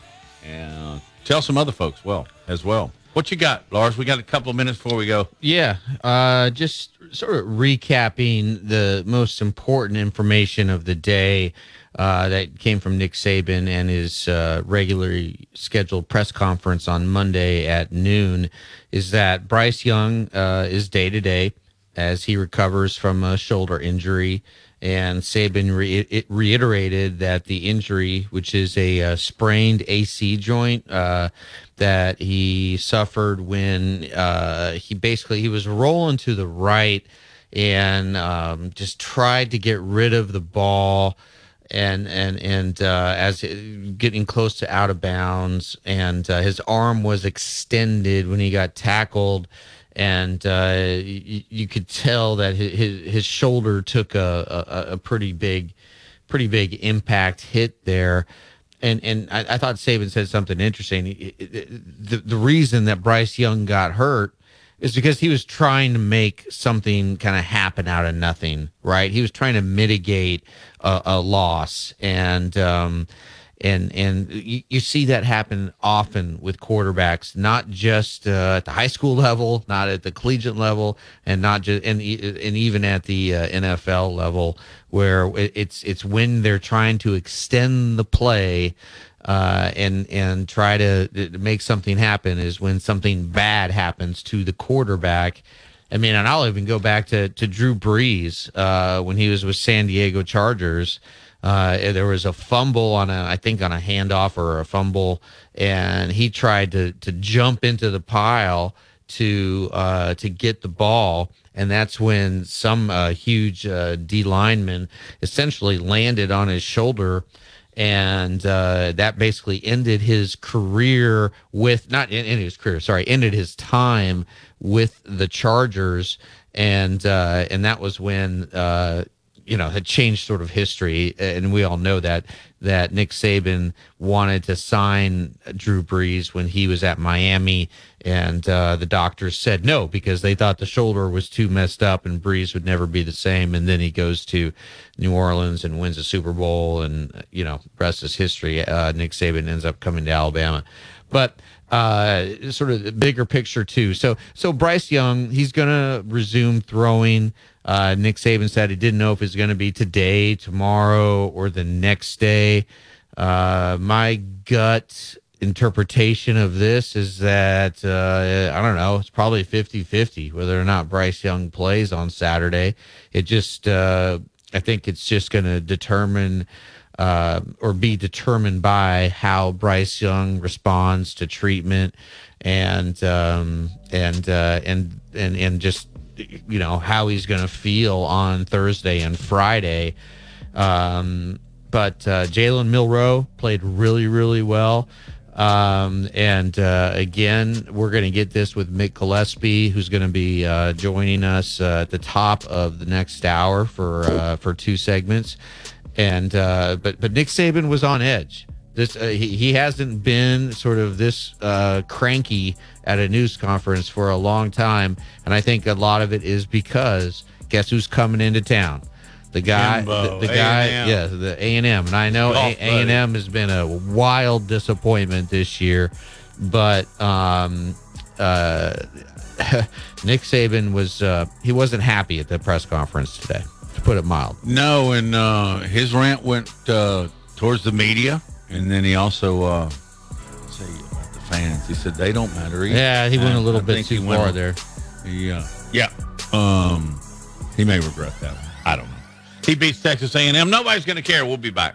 and tell some other folks well as well. What you got, Lars? We got a couple of minutes before we go. Yeah, uh, just sort of recapping the most important information of the day uh, that came from Nick Saban and his uh, regularly scheduled press conference on Monday at noon is that Bryce Young uh, is day to day as he recovers from a shoulder injury. And Saban re- it reiterated that the injury, which is a, uh sprained AC joint uh, that he suffered when uh, he basically he was rolling to the right and um, just tried to get rid of the ball and and and uh, as it, getting close to out of bounds, and uh, his arm was extended when he got tackled, and uh, you, you could tell that his his, shoulder took a, a, a pretty big, pretty big impact hit there. And and I, I thought Saban said something interesting. The the reason that Bryce Young got hurt is because he was trying to make something kind of happen out of nothing, right? He was trying to mitigate a, a loss, and um, and and you, you, see that happen often with quarterbacks, not just uh, at the high school level, not at the collegiate level, and not just and and even at the uh, NFL level, where it's it's when they're trying to extend the play uh, and and try to, to make something happen is when something bad happens to the quarterback. I mean, and I'll even go back to to Drew Brees uh, when he was with San Diego Chargers. Uh, there was a fumble on a, I think on a handoff or a fumble, and he tried to to jump into the pile to uh, to get the ball, and that's when some uh, huge uh, D lineman essentially landed on his shoulder and uh, that basically ended his career with not ended his career sorry ended his time with the chargers and uh, and that was when uh, you know had changed sort of history and we all know that that Nick Saban wanted to sign Drew Brees when he was at Miami and uh, the doctors said no because they thought the shoulder was too messed up and Brees would never be the same. And then he goes to New Orleans and wins a Super Bowl, and you know, rest is history. Uh, Nick Saban ends up coming to Alabama, but uh, sort of the bigger picture too. So, so Bryce Young, he's going to resume throwing. Uh, Nick Saban said he didn't know if it's going to be today, tomorrow, or the next day. Uh, my gut interpretation of this is that uh, I don't know. It's probably 50-50 whether or not Bryce Young plays on Saturday. It just uh, I think it's just going to determine uh, or be determined by how Bryce Young responds to treatment and um, and uh, and and and just you know how he's going to feel on Thursday and Friday. Um, but uh, Jalen Milroe played really, really well. Um, and uh, again, we're going to get this with Mick Gillespie, who's going to be uh, joining us uh, at the top of the next hour for uh, for two segments. And uh, but but Nick Saban was on edge. This uh, he, he hasn't been sort of this cranky at a news conference for a long time, and I think a lot of it is because guess who's coming into town? the guy, Jimbo, the, the guy, A&M. yeah, the A and M, and I know A and M has been a wild disappointment this year, but um, uh, Nick Saban was uh, he wasn't happy at the press conference today, to put it mild. No, and uh, his rant went uh, towards the media, and then he also uh, say about the fans. He said they don't matter. either. Yeah, he went a little I bit too went far a- there. Yeah, yeah. Um, he may regret that. One. I don't know. He beats Texas A&M. Nobody's going to care. We'll be back.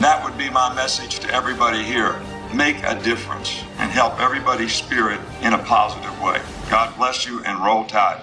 That would be my message to everybody here. Make a difference and help everybody's spirit in a positive way. God bless you and roll tide.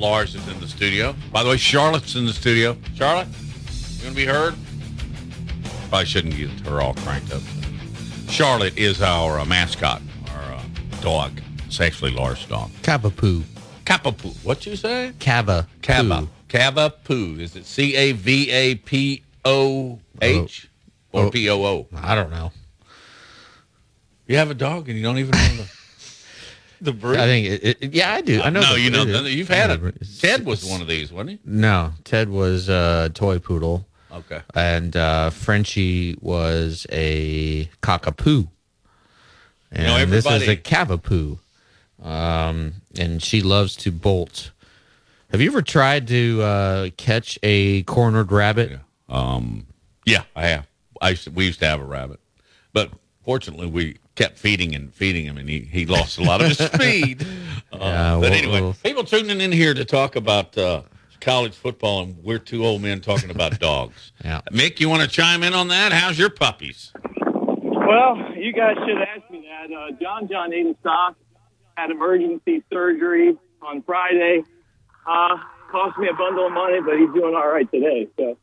Lars is in the studio. By the way, Charlotte's in the studio. Charlotte, you going to be heard? Probably shouldn't get her all cranked up. Charlotte is our uh, mascot, our uh, dog. It's actually Lars' dog. Cavapoo. Cavapoo. What you say? Cava. Cava. Cavapoo. Is it C A V A P O H or Oh. P O O? I don't know. You have a dog and you don't even know the the breed. I think it, it, yeah, I do. I know. No, the you know breed. you've had Yeah, it. Ted was one of these, wasn't he? No, Ted was a toy poodle. Okay. And uh, Frenchie was a cockapoo. And know, this is a cavapoo. Um, and she loves to bolt. Have you ever tried to uh, catch a cornered rabbit? Um, yeah, I have. I used to, we used to have a rabbit, but fortunately we kept feeding and feeding him, and he, he lost a lot of his speed. Uh, Yeah, but well- anyway, well- people tuning in here to talk about uh, college football, and we're two old men talking about dogs. Yeah. Mick, you want to chime in on that? How's your puppies? Well, you guys should ask me that. Uh, John John Adenstock had emergency surgery on Friday. Uh, cost me a bundle of money, but he's doing all right today. So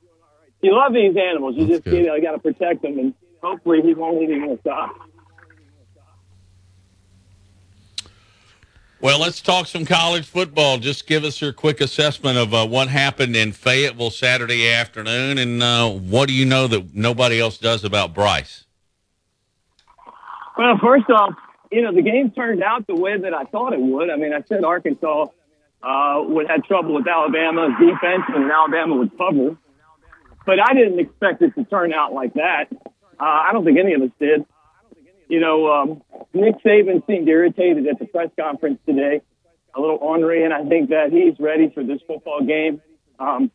you love these animals. You just you know got to protect them, and hopefully he won't need any more stuff. Well, let's talk some college football. Just give us your quick assessment of uh, what happened in Fayetteville Saturday afternoon, and uh, what do you know that nobody else does about Bryce? Well, first off, you know the game turned out the way that I thought it would. I mean, I said Arkansas uh, would have trouble with Alabama's defense, and Alabama would cover. But I didn't expect it to turn out like that. Uh, I don't think any of us did. You know, um, Nick Saban seemed irritated at the press conference today, a little ornery, and I think that he's ready for this football game. Um,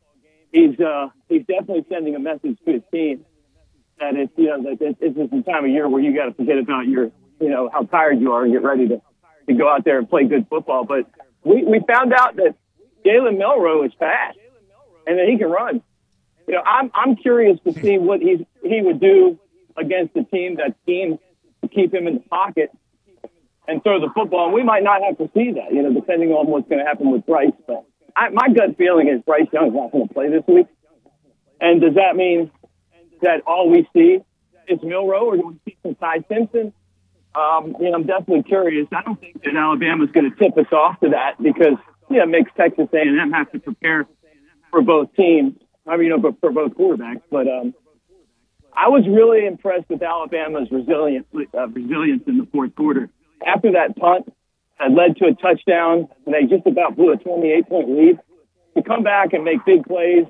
he's uh, he's definitely sending a message to his team that it's you know that this this is the time of year where you got to forget about your you know how tired you are and get ready to to go out there and play good football. But we we found out that Jalen Milroe is fast and that he can run. You know, I'm I'm curious to see what he's he would do against a team that schemes keep him in the pocket and throw the football. And we might not have to see that, you know, depending on what's going to happen with Bryce. But I, my gut feeling is Bryce Young's not going to play this week. And does that mean that all we see is Milroe, or do we see some Ty Simpson? Um, you know, I'm definitely curious. I don't think that Alabama's going to tip us off to that because yeah, it makes Texas A&M have to prepare for both teams. I mean, you know, for both quarterbacks. But um, I was really impressed with Alabama's resilience, uh, resilience in the fourth quarter. After that punt that led to a touchdown, and they just about blew a 28 point lead, to come back and make big plays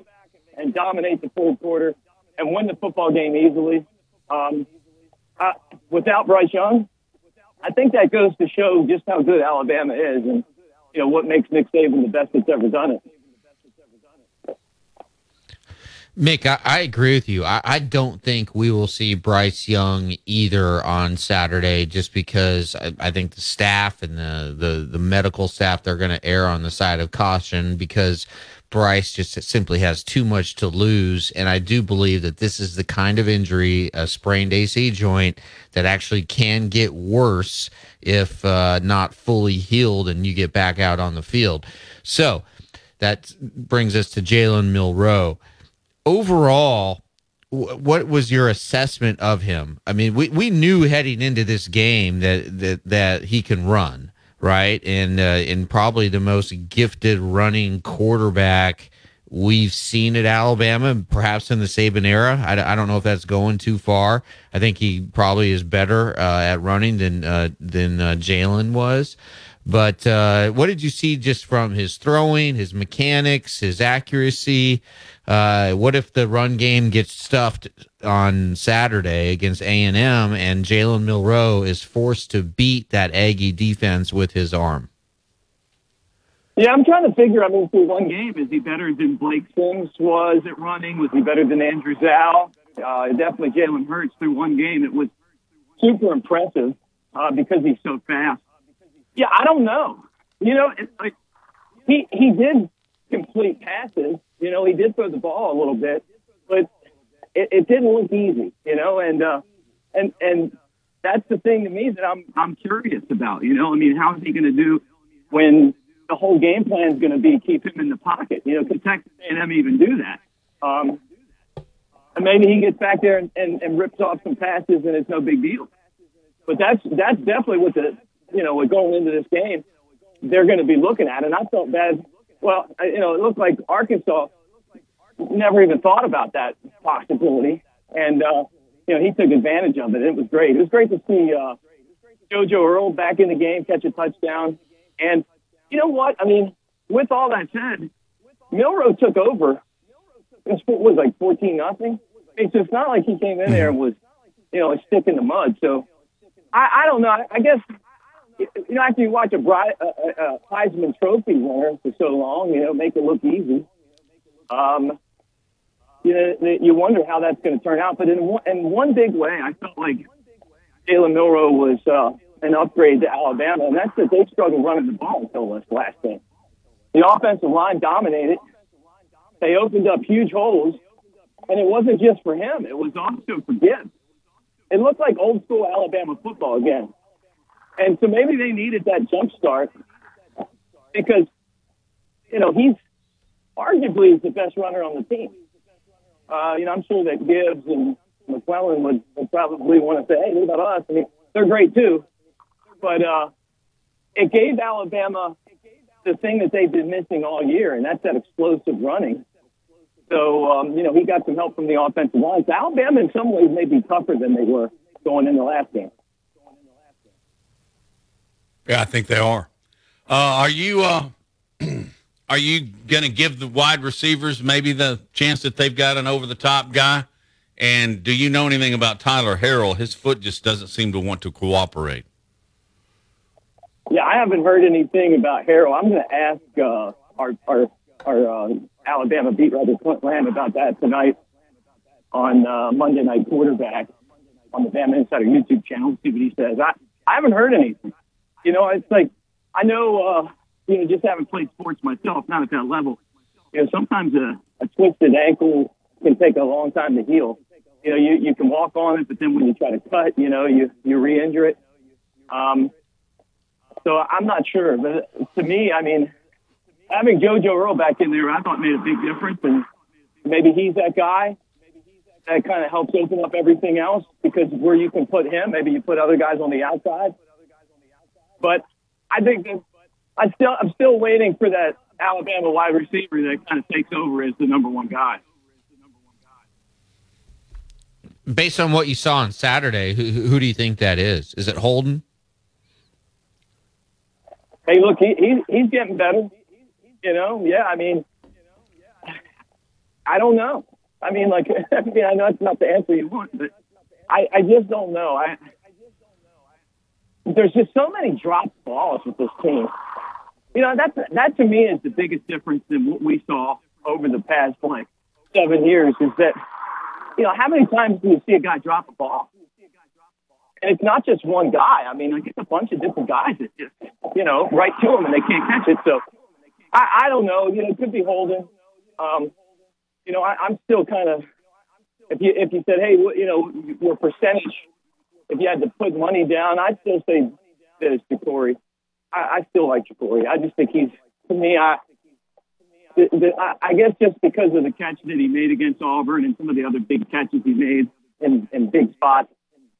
and dominate the fourth quarter and win the football game easily. Um, without Bryce Young, I think that goes to show just how good Alabama is and, you know, what makes Nick Saban the best that's ever done it. Mick, I, I agree with you. I, I don't think we will see Bryce Young either on Saturday, just because I, I think the staff and the the, the medical staff they're going to err on the side of caution because Bryce just simply has too much to lose, and I do believe that this is the kind of injury, a sprained AC joint, that actually can get worse if uh, not fully healed, and you get back out on the field. So that brings us to Jalen Milroe overall, wh- what was your assessment of him? I mean, we, we knew heading into this game that that, that he can run, right? And uh, and probably the most gifted running quarterback we've seen at Alabama, perhaps in the Saban era. I, I don't know if that's going too far. I think he probably is better uh, at running than uh, than uh, Jalen was. But uh, what did you see just from his throwing, his mechanics, his accuracy? Uh, what if the run game gets stuffed on Saturday against A and M, and Jalen Milroe is forced to beat that Aggie defense with his arm? Yeah, I'm trying to figure. I mean, through one game, is he better than Blake Sims was at running? Was he better than Andrew Zhao? Uh, definitely Jalen Hurts through one game. It was super impressive uh, because he's so fast. Yeah, I don't know. You know, it's like he he did complete passes. You know, he did throw the ball a little bit, but it, it didn't look easy. You know, and uh, and and that's the thing to me that I'm I'm curious about. You know, I mean, how is he going to do when the whole game plan is going to be keep him in the pocket? You know, can Texas A&M even do that? Um, and maybe he gets back there and, and, and rips off some passes, and it's no big deal. But that's that's definitely what the you know going into this game they're going to be looking at. And I felt bad. Well, you know, it looked like Arkansas never even thought about that possibility, and uh, you know he took advantage of it. It was great. It was great to see uh, JoJo Earle back in the game, catch a touchdown, and you know what? I mean, with all that said, Milroe took over. It was like fourteen nothing. It's just not like he came in there and was, you know, a stick in the mud. So I, I don't know. I guess you know after you watch a, Bri- a, a, Heisman Trophy winner for so long, you know, make it look easy. Um, you know, you wonder how that's going to turn out. But in one, in one big way, I felt like Jalen Milroe was uh, an upgrade to Alabama, and that's that they struggled running the ball until this last game. The offensive line dominated. They opened up huge holes, and it wasn't just for him; it was also for Gibbs. It looked like old school Alabama football again. And so maybe they needed that jump start because, you know, he's arguably the best runner on the team. Uh, you know, I'm sure that Gibbs and McClellan would, would probably want to say, hey, what about us? I mean, they're great too. But uh, it gave Alabama the thing that they've been missing all year, and that's that explosive running. So, um, you know, he got some help from the offensive line. So Alabama, in some ways, may be tougher than they were going in the last game. Yeah, I think they are. Uh, are you uh, are you going to give the wide receivers maybe the chance that they've got an over the top guy? And do you know anything about Tyler Harrell? His foot just doesn't seem to want to cooperate. Yeah, I haven't heard anything about Harrell. I'm going to ask uh, our our, our uh, Alabama beat writer Clint Lamb about that tonight on uh, Monday Night Quarterback on the Bama Insider YouTube channel. See what he says. I I haven't heard anything. You know, it's like I know. Uh, you know, just haven't played sports myself, not at that level. You know, sometimes a, a twisted ankle can take a long time to heal. You know, you, you can walk on it, but then when you try to cut, you know, you, you re-injure it. Um, so I'm not sure, but to me, I mean, having JoJo Earle back in there, I thought made a big difference, and maybe he's that guy that kind of helps open up everything else because where you can put him, maybe you put other guys on the outside. But I think that I still I'm still waiting for that Alabama wide receiver that kind of takes over as the number one guy. Based on what you saw on Saturday, who, who do you think that is? Is it Holden? Hey, look, he, he he's getting better. You know, yeah. I mean, I don't know. I mean, like, I mean, I know it's not the answer you want, but I I just don't know. I there's just so many dropped balls with this team. You know, that's that to me is the biggest difference than what we saw over the past like seven years. Is that you know how many times do you see a guy drop a ball? And it's not just one guy. I mean, like it's a bunch of different guys that just you know right to him and they can't catch it. So I, I don't know. You know, it could be Holden. Um, you know, I, I'm still kind of if you if you said, hey, what, you know, your percentage, if you had to put money down, I'd still say that it's Jacory. I, I still like Jacory. I just think he's to me. I, the, the, I guess just because of the catch that he made against Auburn and some of the other big catches he made in, in big spots,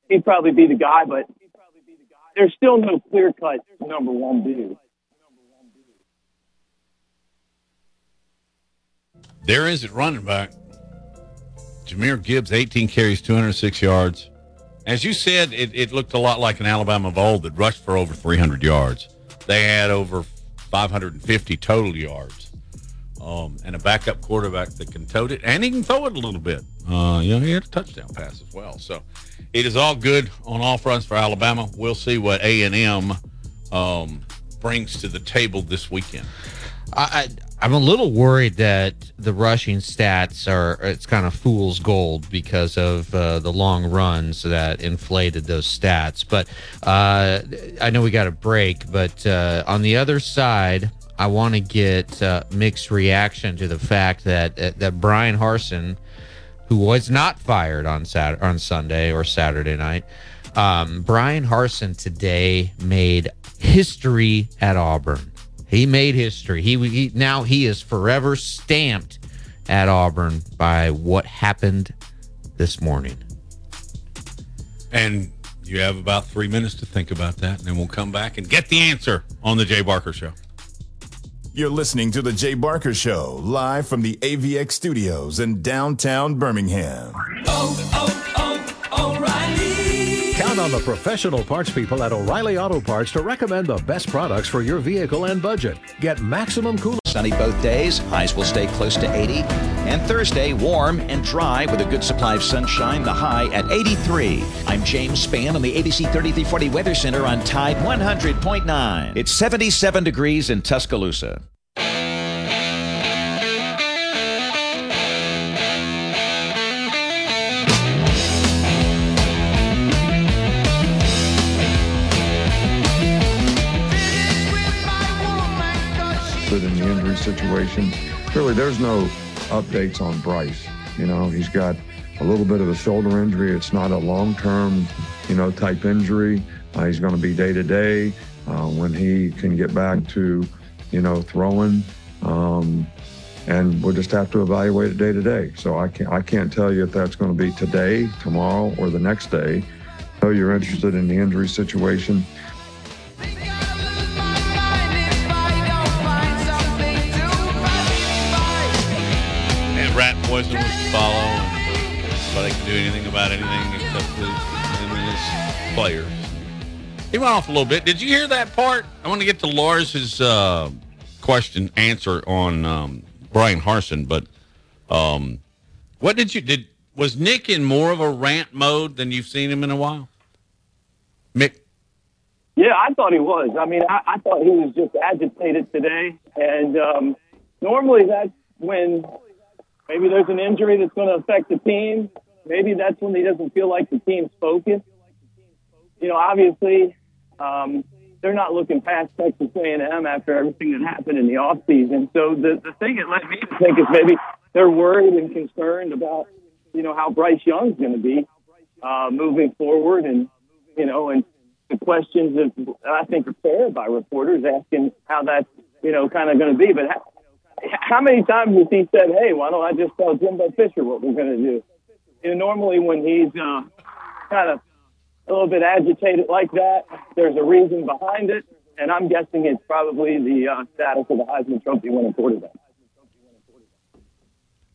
he'd probably be the guy. But there's still no clear cut number one dude. There is at running back. Jahmyr Gibbs, 18 carries, 206 yards. As you said, it, it looked a lot like an Alabama of old that rushed for over 300 yards. They had over 550 total yards. Um, and a backup quarterback that can tote it, and he can throw it a little bit. Uh, you know, he had a touchdown pass as well. So it is all good on all fronts for Alabama. We'll see what A and M um, brings to the table this weekend. I, I, am a little worried that the rushing stats are it's kind of fool's gold because of uh, the long runs that inflated those stats. But uh, I know we got a break, but uh, on the other side, I want to get uh, mixed reaction to the fact that uh, that Bryan Harsin, who was not fired on Saturday, on Sunday or Saturday night, um, Bryan Harsin today made history at Auburn. He made history. He, he now he is forever stamped at Auburn by what happened this morning. And you have about three minutes to think about that, and then we'll come back and get the answer on the Jay Barker Show. You're listening to The Jay Barker Show, live from the AVX studios in downtown Birmingham. Oh, oh, oh, O'Reilly. Count on the professional parts people at O'Reilly Auto Parts to recommend the best products for your vehicle and budget. Get maximum cool. Sunny both days. Highs will stay close to 80. And Thursday, warm and dry with a good supply of sunshine. The high at 83. I'm James Spann on the ABC 3340 Weather Center on Tide 100.9. It's 77 degrees in Tuscaloosa. Injury situation. Really, there's no updates on Bryce. You know, he's got a little bit of a shoulder injury. It's not a long-term, you know, type injury. Uh, he's going to be day to day when he can get back to, you know, throwing. Um, and we'll just have to evaluate it day to day. So I can't I can't tell you if that's going to be today, tomorrow, or the next day. So you're interested in the injury situation. Do anything about anything except the, him and his players. He went off a little bit. Did you hear that part? I want to get to Lars's uh, question answer on um, Bryan Harsin, but um, what did you did? Was Nick in more of a rant mode than you've seen him in a while? Mick, Yeah, I thought he was. I mean, I, I thought he was just agitated today. And um, normally that's when maybe there's an injury that's going to affect the team. Maybe that's when he doesn't feel like the team's focused. You know, obviously, um, they're not looking past Texas A&M after everything that happened in the offseason. So the, the thing it led me to think is maybe they're worried and concerned about, you know, how Bryce Young's going to be uh, moving forward. And, you know, and the questions that I think are fair by reporters asking how that's, you know, kind of going to be. But how, how many times has he said, hey, why don't I just tell Jimbo Fisher what we're going to do? You know, normally when he's uh, kind of a little bit agitated like that, there's a reason behind it. And I'm guessing it's probably the uh, status of the Heisman Trophy winning quarterback.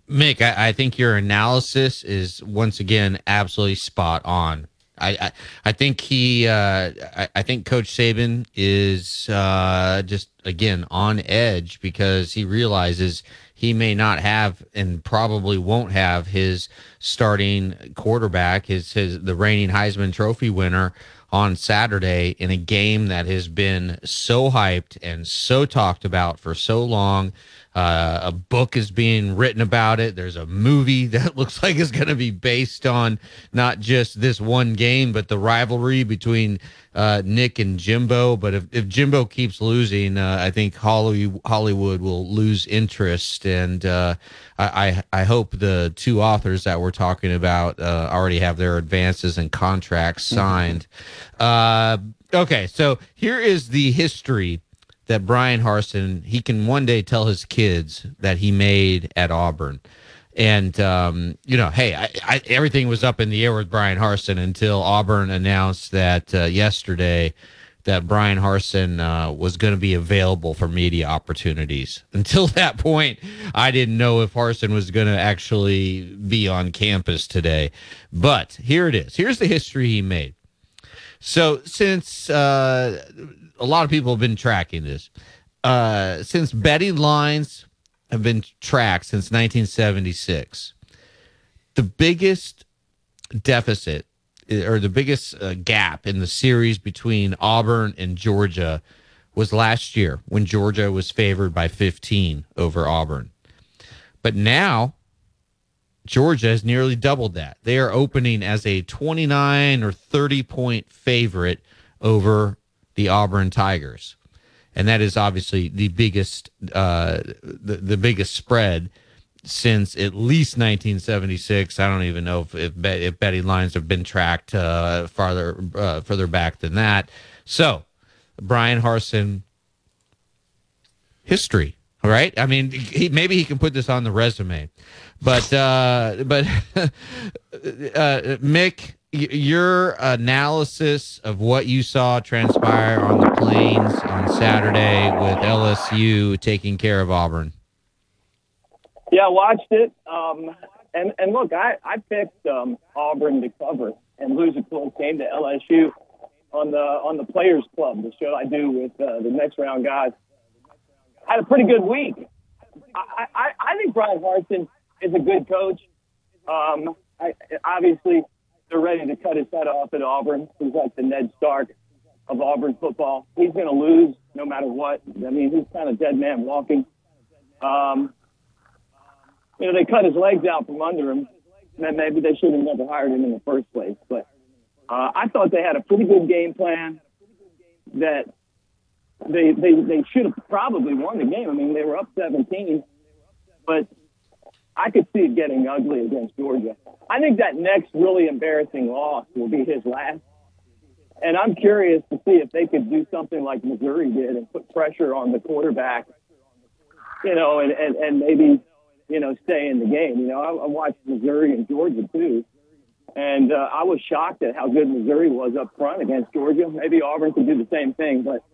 Mick, I, I think your analysis is once again absolutely spot on. I, I, I think he, uh, I, I think Coach Saban is uh, just again on edge because he realizes he may not have and probably won't have his starting quarterback, his his the reigning Heisman Trophy winner on Saturday in a game that has been so hyped and so talked about for so long. Uh, a book is being written about it. There's a movie that looks like it's going to be based on not just this one game, but the rivalry between uh, Nick and Jimbo. But if, if Jimbo keeps losing, uh, I think Holly, Hollywood will lose interest. And uh, I, I, I hope the two authors that we're talking about uh, already have their advances and contracts signed. Uh, okay, so here is the history that Bryan Harsin he can one day tell his kids that he made at Auburn. And um, you know, hey, I, I, everything was up in the air with Bryan Harsin until Auburn announced that uh, yesterday that Bryan Harsin uh, was going to be available for media opportunities. Until that point, I didn't know if Harsin was going to actually be on campus today. But here it is. Here's the history he made. So, since uh, a lot of people have been tracking this, uh, since betting lines have been tracked since 1976, the biggest deficit or the biggest uh, gap in the series between Auburn and Georgia was last year when Georgia was favored by 15 over Auburn. But now Georgia has nearly doubled that. They are opening as a 29 or 30 point favorite over the Auburn Tigers. And that is obviously the biggest uh, the, the biggest spread since at least 1976. I don't even know if if, if betting lines have been tracked uh, farther uh, further back than that. So, Bryan Harsin history. All right. I mean, he, maybe he can put this on the resume, but uh, but uh, Mick, your analysis of what you saw transpire on the plains on Saturday with LSU taking care of Auburn. Yeah, I watched it. Um, and and look, I I picked um, Auburn to cover and lose a close game to LSU on the on the Players Club, the show I do with uh, the next round guys. I had a pretty good week. I I, I think Bryan Harsin is a good coach. Um, I, obviously, they're ready to cut his head off at Auburn. He's like the Ned Stark of Auburn football. He's going to lose no matter what. I mean, he's kind of dead man walking. Um, you know, they cut his legs out from under him. Then maybe they should have never hired him in the first place. But uh, I thought they had a pretty good game plan. That they they they should have probably won the game. I mean, they were up 17, but I could see it getting ugly against Georgia. I think that next really embarrassing loss will be his last. And I'm curious to see if they could do something like Missouri did and put pressure on the quarterback, you know, and, and, and maybe you know, stay in the game. You know, I, I watched Missouri and Georgia too, and uh, I was shocked at how good Missouri was up front against Georgia. Maybe Auburn could do the same thing, but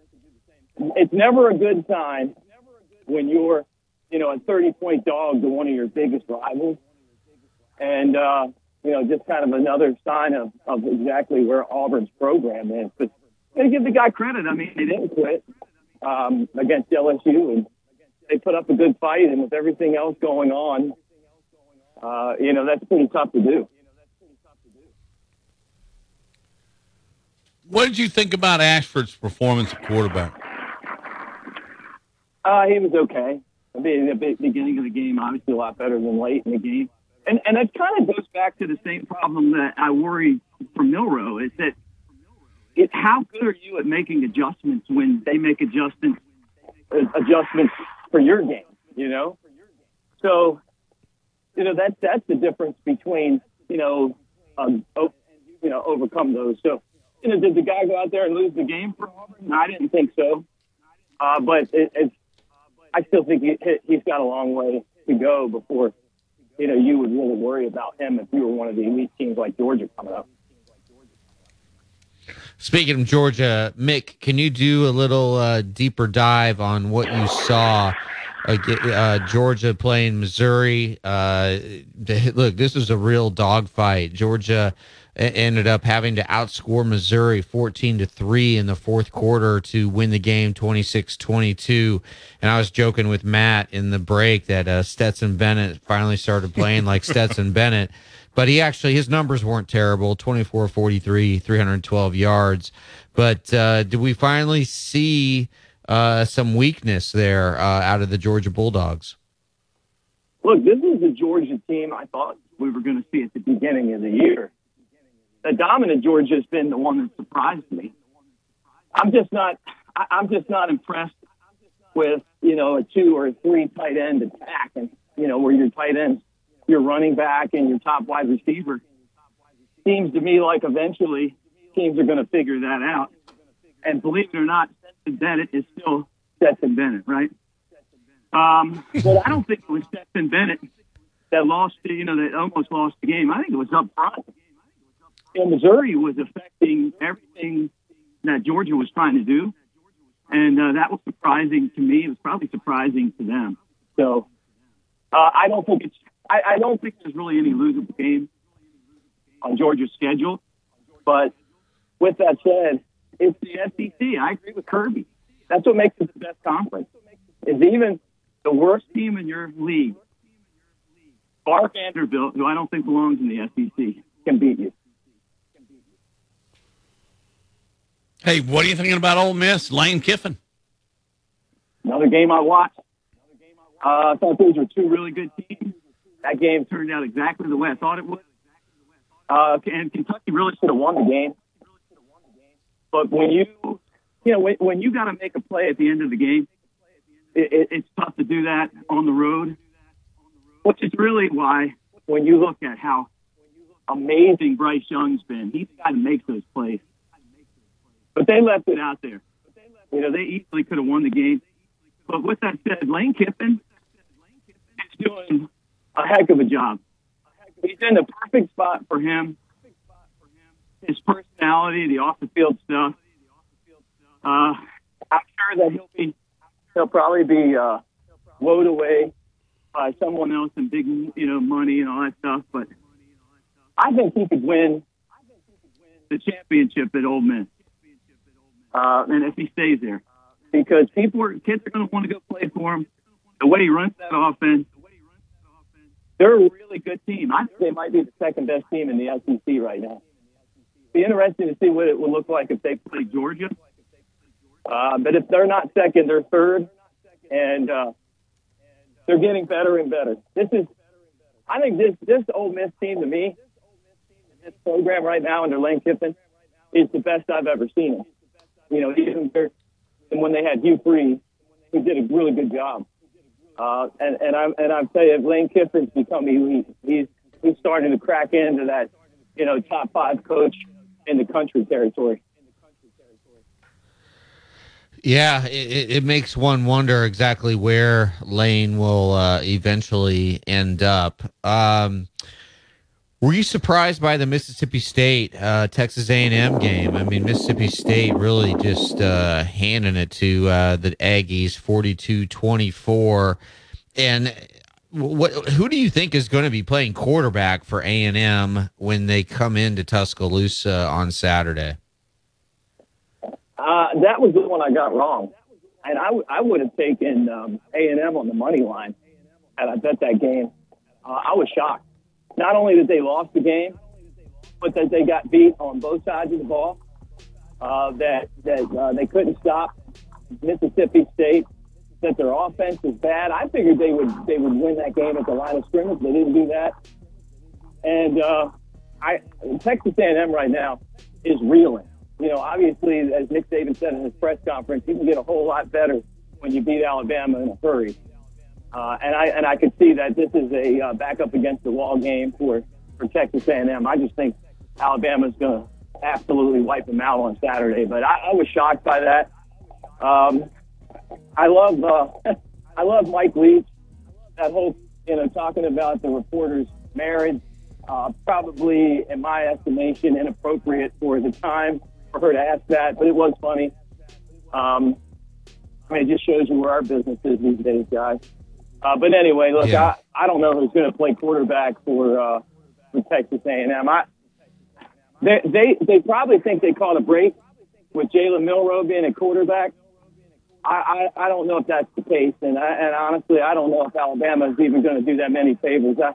it's never a good sign when you're, you know, a 30 point dog to one of your biggest rivals, and uh, you know, just kind of another sign of, of exactly where Auburn's program is. But to give the guy credit. I mean, they didn't quit um, against LSU and they put up a good fight, and with everything else going on, uh, you know that's pretty tough to do. What did you think about Ashford's performance at quarterback? Uh, he was okay. I mean, the beginning of the game, obviously a lot better than late in the game. And and it kind of goes back to the same problem that I worry for Milroe is that it, how good are you at making adjustments when they make adjustments adjustments for your game, you know? So, you know, that's, that's the difference between, you know, um, you know, overcome those. So, you know, did the guy go out there and lose the game for Auburn? I didn't think so. Uh, but it, it's, I still think he, he's got a long way to go before, you know, you would really worry about him if you were one of the elite teams like Georgia coming up. Speaking of Georgia, Mick, can you do a little uh, deeper dive on what you saw? Uh, Georgia playing Missouri. Uh, look, this was a real dogfight. Georgia ended up having to outscore Missouri 14 to 3 in the fourth quarter to win the game 26-22 and I was joking with Matt in the break that uh, Stetson Bennett finally started playing like Stetson Bennett but he actually, his numbers weren't terrible 24 43, 312 yards. But uh, did we finally see uh, some weakness there uh, out of the Georgia Bulldogs? Look, this is the Georgia team I thought we were going to see at the beginning of the year. The dominant Georgia has been the one that surprised me. I'm just not. I'm just not impressed with you know a two or a three tight end attack, and you know where your tight ends your running back and your top wide receiver. Seems to me like eventually teams are going to figure that out. And believe it or not, Stetson Bennett is still Stetson Bennett, right? Um, but I don't think it was Stetson Bennett that lost, you know, that almost lost the game. I think it was up front. And Missouri was affecting everything that Georgia was trying to do, and uh, that was surprising to me. It was probably surprising to them. So uh, I don't think it's I, I don't think there's really any losable game on Georgia's schedule. But with that said, it's the SEC. I agree with Kirby. That's what makes it the best conference. Is even the worst team in your league, bar Vanderbilt, who I don't think belongs in the SEC, can beat you. Hey, what are you thinking about Ole Miss? Lane Kiffin. Another game I watched. Uh, I thought those were two really good teams. That game turned out exactly the way I thought it would. Uh, and Kentucky really should have won the game. But when you, you know, when, when you got to make a play at the end of the game, it, it, it's tough to do that on the road. Which is really why, when you look at how amazing Bryce Young's been, he's got to make those plays. But they left it out there. You know, they easily could have won the game. But with that said, Lane Kiffin is doing a heck of a job. He's in the perfect spot for him. His personality, the off the field stuff. Uh, I'm sure that he'll be, he'll probably be uh, woed away by someone else and big, you know, money and all that stuff. But I think he could win the championship at Ole Miss, uh, and if he stays there, because people are kids are going to want to go play for him. The way he runs that offense, they're a really good team. I think they might be the second best team in the SEC right now. Be interesting to see what it would look like if they play Georgia. Uh, but if they're not second, they're third, and uh, they're getting better and better. This is, I think this this Ole Miss team to me, this program right now under Lane Kiffin, is the best I've ever seen it. You know, even and when they had Hugh Freeze, who did a really good job. Uh, and and I'm and I'm telling you, Lane Kiffin's becoming he, he's he's starting to crack into that, you know, top five coach in the country territory. Yeah, it, it makes one wonder exactly where Lane will uh, eventually end up. Um, were you surprised by the Mississippi State uh, Texas A&M game? I mean, Mississippi State really just uh, handing it to uh, the Aggies, 42-24. And what who do you think is going to be playing quarterback for A&M when they come into Tuscaloosa on Saturday? Uh, that was the one I got wrong, and I, w- I would have taken um, A&M on the money line, and I bet that game. Uh, I was shocked. Not only that they lost the game, but that they got beat on both sides of the ball. Uh, that that uh, they couldn't stop Mississippi State. That their offense was bad. I figured they would they would win that game at the line of scrimmage. They didn't do that. And uh, I Texas A&M right now is reeling you know, obviously, as Nick Saban said in his press conference, you can get a whole lot better when you beat Alabama in a hurry. Uh, and I and I could see that this is a uh, back up against the wall game for for Texas A&M. I just think Alabama's going to absolutely wipe them out on Saturday. But I, I was shocked by that. Um, I love uh, I love Mike Leach. That whole you know talking about the reporter's marriage, uh, probably in my estimation inappropriate for the time for her to ask that, but it was funny. Um, I mean, it just shows you where our business is these days, guys. Uh, but anyway, look, yeah. I, I don't know who's going to play quarterback for uh, for Texas A&M. I, they, they they probably think they caught a break with Jalen Milroe being a quarterback. I, I, I don't know if that's the case, and I, and honestly, I don't know if Alabama is even going to do that many favors. I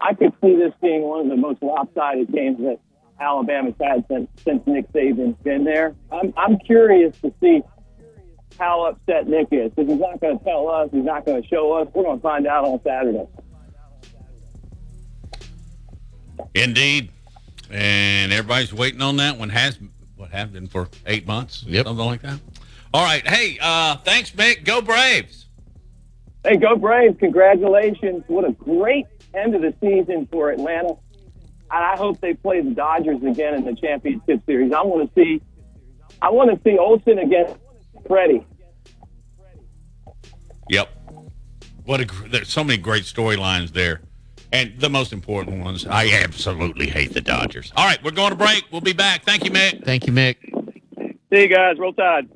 I could see this being one of the most lopsided games that Alabama's had since, since Nick Saban's been there. I'm, I'm curious to see how upset Nick is because he's not going to tell us, he's not going to show us. We're going to find out on Saturday. Indeed. And everybody's waiting on that one. Has what have been for eight months, yep. something like that. All right. Hey, uh, thanks, Mick. Go Braves. Hey, go Braves. Congratulations. What a great end of the season for Atlanta and I hope they play the Dodgers again in the championship series. I want to see, I want to see Olson against Freddie. Yep. What a there's so many great storylines there, and the most important ones. I absolutely hate the Dodgers. All right, we're going to break. We'll be back. Thank you, Mick. Thank you, Mick. See you guys. Roll Tide.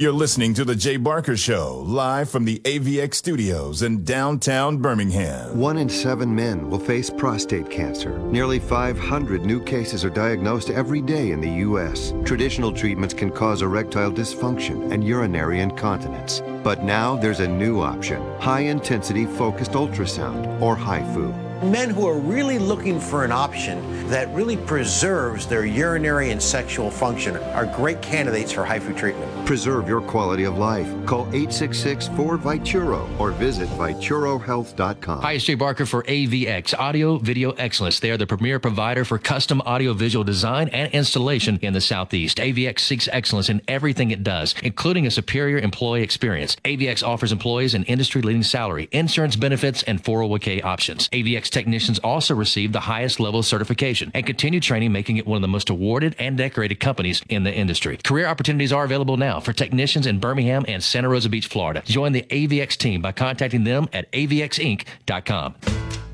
You're listening to The Jay Barker Show, live from the AVX studios in downtown Birmingham. One in seven men will face prostate cancer. Nearly 500 new cases are diagnosed every day in the U.S. Traditional treatments can cause erectile dysfunction and urinary incontinence. But now there's a new option high intensity focused ultrasound, or HIFU. Men who are really looking for an option that really preserves their urinary and sexual function are great candidates for HIFU treatment. Preserve your quality of life. Call 866 4 Vituro or visit VituroHealth.com. Hi, it's Jay Barker for AVX Audio Video Excellence. They are the premier provider for custom audio visual design and installation in the Southeast. AVX seeks excellence in everything it does, including a superior employee experience. AVX offers employees an industry leading salary, insurance benefits, and 401k options. AVX technicians also receive the highest level of certification and continue training, making it one of the most awarded and decorated companies in the industry. Career opportunities are available now for technicians in Birmingham and Santa Rosa Beach, Florida. Join the AVX team by contacting them at avxinc.com.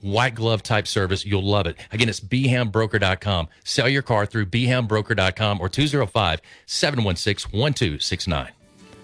White glove type service. You'll love it. Again, it's bhambroker.com. Sell your car through bhambroker.com or 205 716 1269.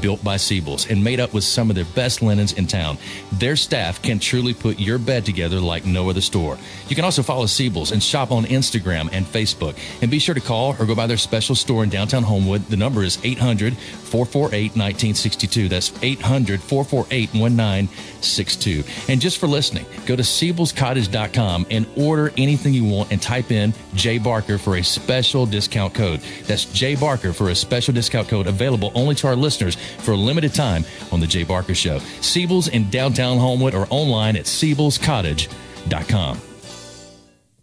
built by Siebel's and made up with some of their best linens in town. Their staff can truly put your bed together like no other store. You can also follow Siebel's and shop on Instagram and Facebook. And be sure to call or go by their special store in downtown Homewood. The number is 800 448 1962. That's 800 448 1962. And just for listening, go to Siebel'sCottage.com and order anything you want and type in J Barker for a special discount code. That's J Barker for a special discount code available only to our listeners for a limited time on The Jay Barker Show. Siebel's in downtown Homewood or online at Siebel'sCottage.com.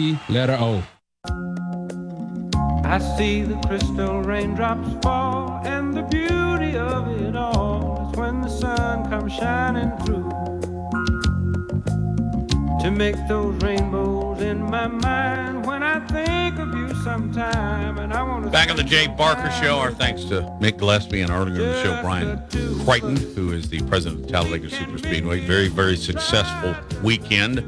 C letter O. I see the crystal raindrops fall, and the beauty of it all is when the sun comes shining through to make those rainbows in my mind when I think of you sometime. And I want to Back on the Jay Barker Show, our thanks to Mick Gillespie and earlier in the show, Brian Crichton, who is the president of Talladega Super Speedway. Very, very successful weekend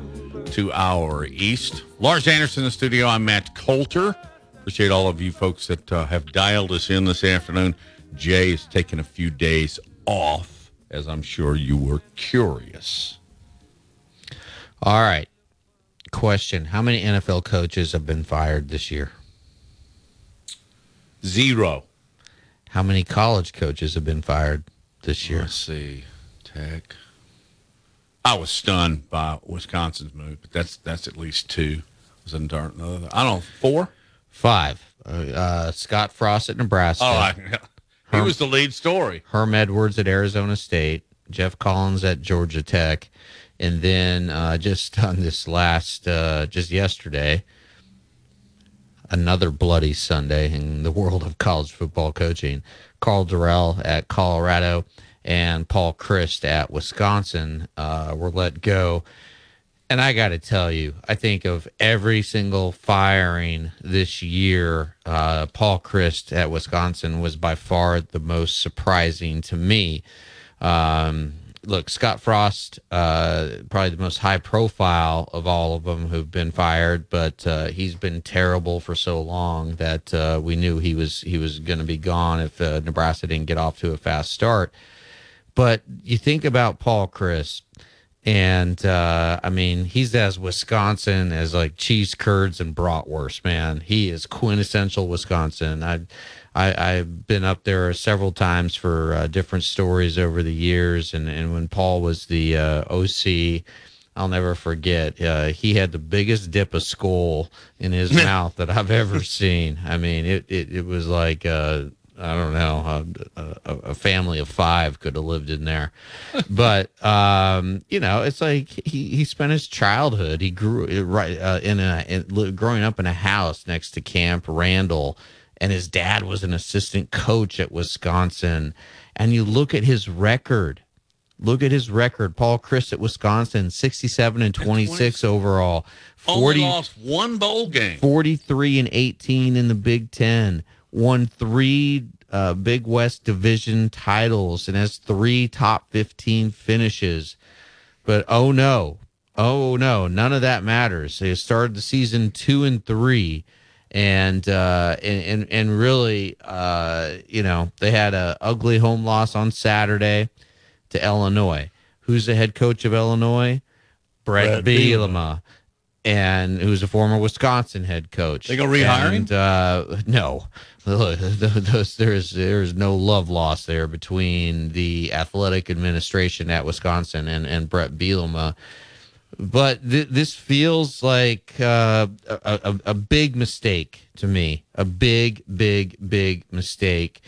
to our east. Lars Anderson in the studio. I'm Matt Coulter. Appreciate all of you folks that uh, have dialed us in this afternoon. Jay is taking a few days off, as I'm sure you were curious. All right. Question How many NFL coaches have been fired this year? Zero. How many college coaches have been fired this year? Let's see. Tech. I was stunned by Wisconsin's move, but that's that's at least two. Was it darn- uh, I don't know four. Five. Uh, uh, Scott Frost at Nebraska. Oh, I, he Herm- was the lead story. Herm Edwards at Arizona State, Geoff Collins at Georgia Tech, and then uh, just on this last, uh, just yesterday, another bloody Sunday in the world of college football coaching. Karl Dorrell at Colorado and Paul Chryst at Wisconsin uh, were let go. And I got to tell you, I think of every single firing this year, uh, Paul Chryst at Wisconsin was by far the most surprising to me. Um, look, Scott Frost, uh, probably the most high profile of all of them who've been fired, but uh, he's been terrible for so long that uh, we knew he was he was going to be gone if uh, Nebraska didn't get off to a fast start. But you think about Paul Chryst, and uh, I mean, he's as Wisconsin as like cheese curds and bratwurst. Man, he is quintessential Wisconsin. I, I I've been up there several times for uh, different stories over the years, and and when Paul was the uh, OC. I'll never forget. Uh, he had the biggest dip of Skoal in his mouth that I've ever seen. I mean, it it, it was like uh, I don't know, a, a, a family of five could have lived in there. but um, you know, it's like he, he spent his childhood. He grew right uh, in a in, growing up in a house next to Camp Randall, and his dad was an assistant coach at Wisconsin. And you look at his record. Look at his record. Paul Chryst at Wisconsin, 67 and 26 overall. 40, Only lost one bowl game. 43 and 18 in the Big Ten. Won three uh, Big West Division titles and has three top 15 finishes. But oh no, oh no, none of that matters. They started the season two and three. And, uh, and and and really, uh, you know, they had a ugly home loss on Saturday to Illinois. Who's the head coach of Illinois? Bret, Bret Bielema and who's a former Wisconsin head coach. They gonna rehire him? And, Uh, no, Look, those- there's there's no love lost there between the athletic administration at Wisconsin and and Bret Bielema. But th- this feels like uh, a, a, a big mistake to me. A big, big, big mistake.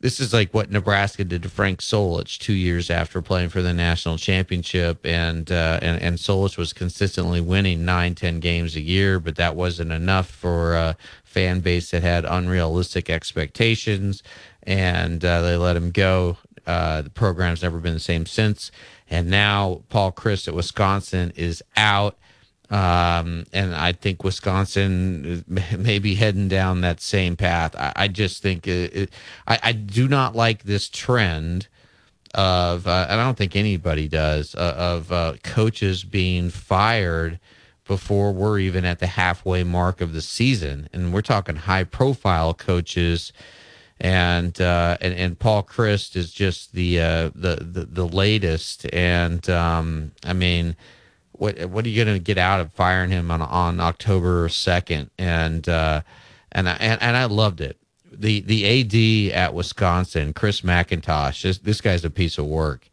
This is like what Nebraska did to Frank Solich two years after playing for the national championship, and uh, and and Solich was consistently winning nine, ten games a year, but that wasn't enough for a fan base that had unrealistic expectations, and uh, they let him go. Uh, the program's never been the same since, and now Paul Chryst at Wisconsin is out. Um, and I think Wisconsin may be heading down that same path. I, I just think it, it, I, I do not like this trend of, uh, and I don't think anybody does, uh, of uh, coaches being fired before we're even at the halfway mark of the season. And we're talking high profile coaches. And, uh, and and Paul Chryst is just the uh, the, the the latest, and um, I mean, what what are you going to get out of firing him on on October second? And uh, and I and, and I loved it. The the AD at Wisconsin, Chris McIntosh. This this guy's a piece of work.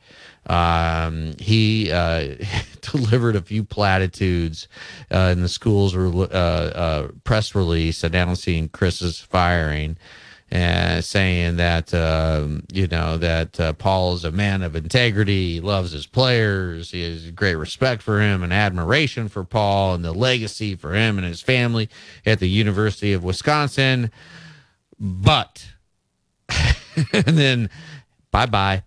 Um, he uh, delivered a few platitudes uh, in the school's re- uh, uh, press release announcing Chryst's firing and saying that um, you know that uh, Paul is a man of integrity, he loves his players, he has great respect for him and admiration for Paul and the legacy for him and his family at the University of Wisconsin. But and then bye bye.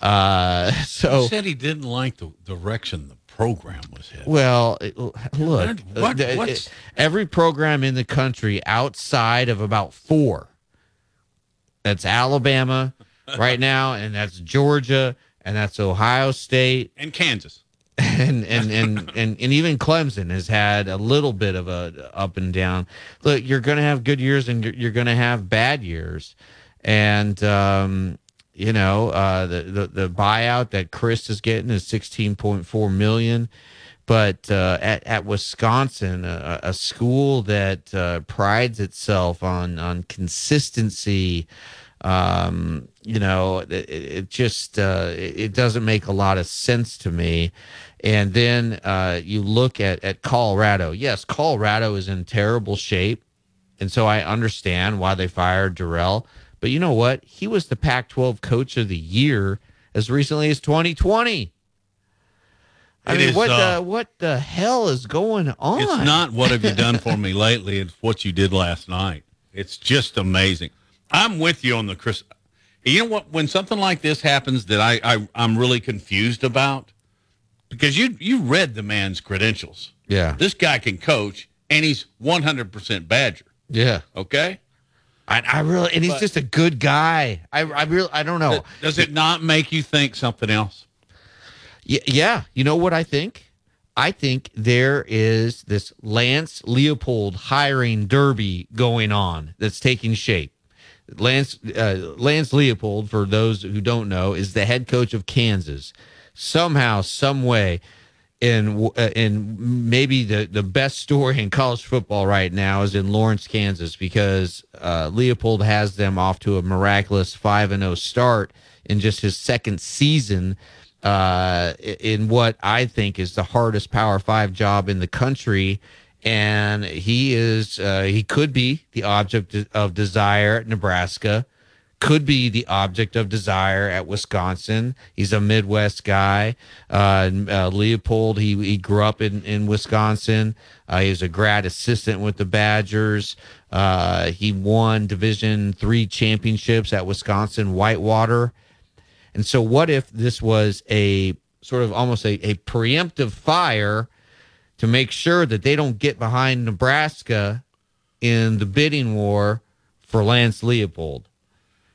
Uh, so he said he didn't like the direction the program was headed. well, it- look, What- what's- every program in the country outside of about four. That's Alabama right now, and that's Georgia, and that's Ohio State, and Kansas, and and and and, and even Clemson has had a little bit of a up and down. Look, you're going to have good years, and you're, you're going to have bad years, and um, you know uh, the, the the buyout that Chryst is getting is 16.4 million. but uh, at at Wisconsin, a, a school that uh, prides itself on on consistency, um, you know, it, it just uh, it doesn't make a lot of sense to me. And then uh, you look at at Colorado. Yes, Colorado is in terrible shape, and so I understand why they fired Dorrell. But you know what? He was the Pac-12 Coach of the Year as recently as 2020. I It mean, is, what uh, the what the hell is going on? It's not what have you done for me lately. It's what you did last night. It's just amazing. I'm with you on the Chryst. You know what? When something like this happens, that I, I I'm really confused about, because you you read the man's credentials. Yeah. This guy can coach, and he's 100 percent Badger. Yeah. Okay. I, I really, and he's But- just a good guy. I, I really, I don't know. Does it not make you think something else? Y- yeah, you know what I think? I think there is this Lance Leopold hiring derby going on that's taking shape. Lance uh, Lance Leopold, for those who don't know, is the head coach of Kansas. Somehow, some way, in uh, in maybe the the best story in college football right now is in Lawrence, Kansas, because uh, Leopold has them off to a miraculous five and zero start in just his second season uh, in what I think is the hardest Power Five job in the country. And he is, uh, he could be the object of desire at Nebraska, could be the object of desire at Wisconsin. He's a Midwest guy. Uh, uh, Leopold, he, he grew up in, in Wisconsin. Uh, he was a grad assistant with the Badgers. Uh, he won Division three championships at Wisconsin Whitewater. And so, what if this was a sort of almost a, a preemptive fire to make sure that they don't get behind Nebraska in the bidding war for Lance Leopold?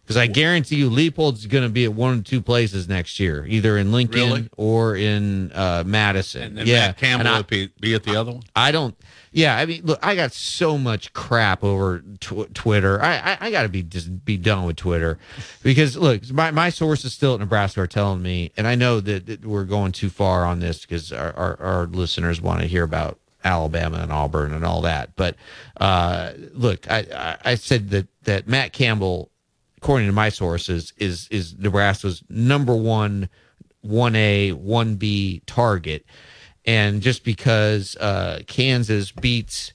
Because I guarantee you, Leopold's going to be at one or two places next year, either in Lincoln Really? or in uh, Madison. And then yeah, Matt Campbell I- would be, be at the other one. I don't. Yeah, I mean, look, I got so much crap over tw- Twitter. I I, I got to be just be done with Twitter because look, my my sources still at Nebraska are telling me, and I know that, that we're going too far on this because our, our our listeners want to hear about Alabama and Auburn and all that. But uh, look, I, I I said that that Matt Campbell, according to my sources, is is Nebraska's number one one A one B target and just because uh, Kansas beats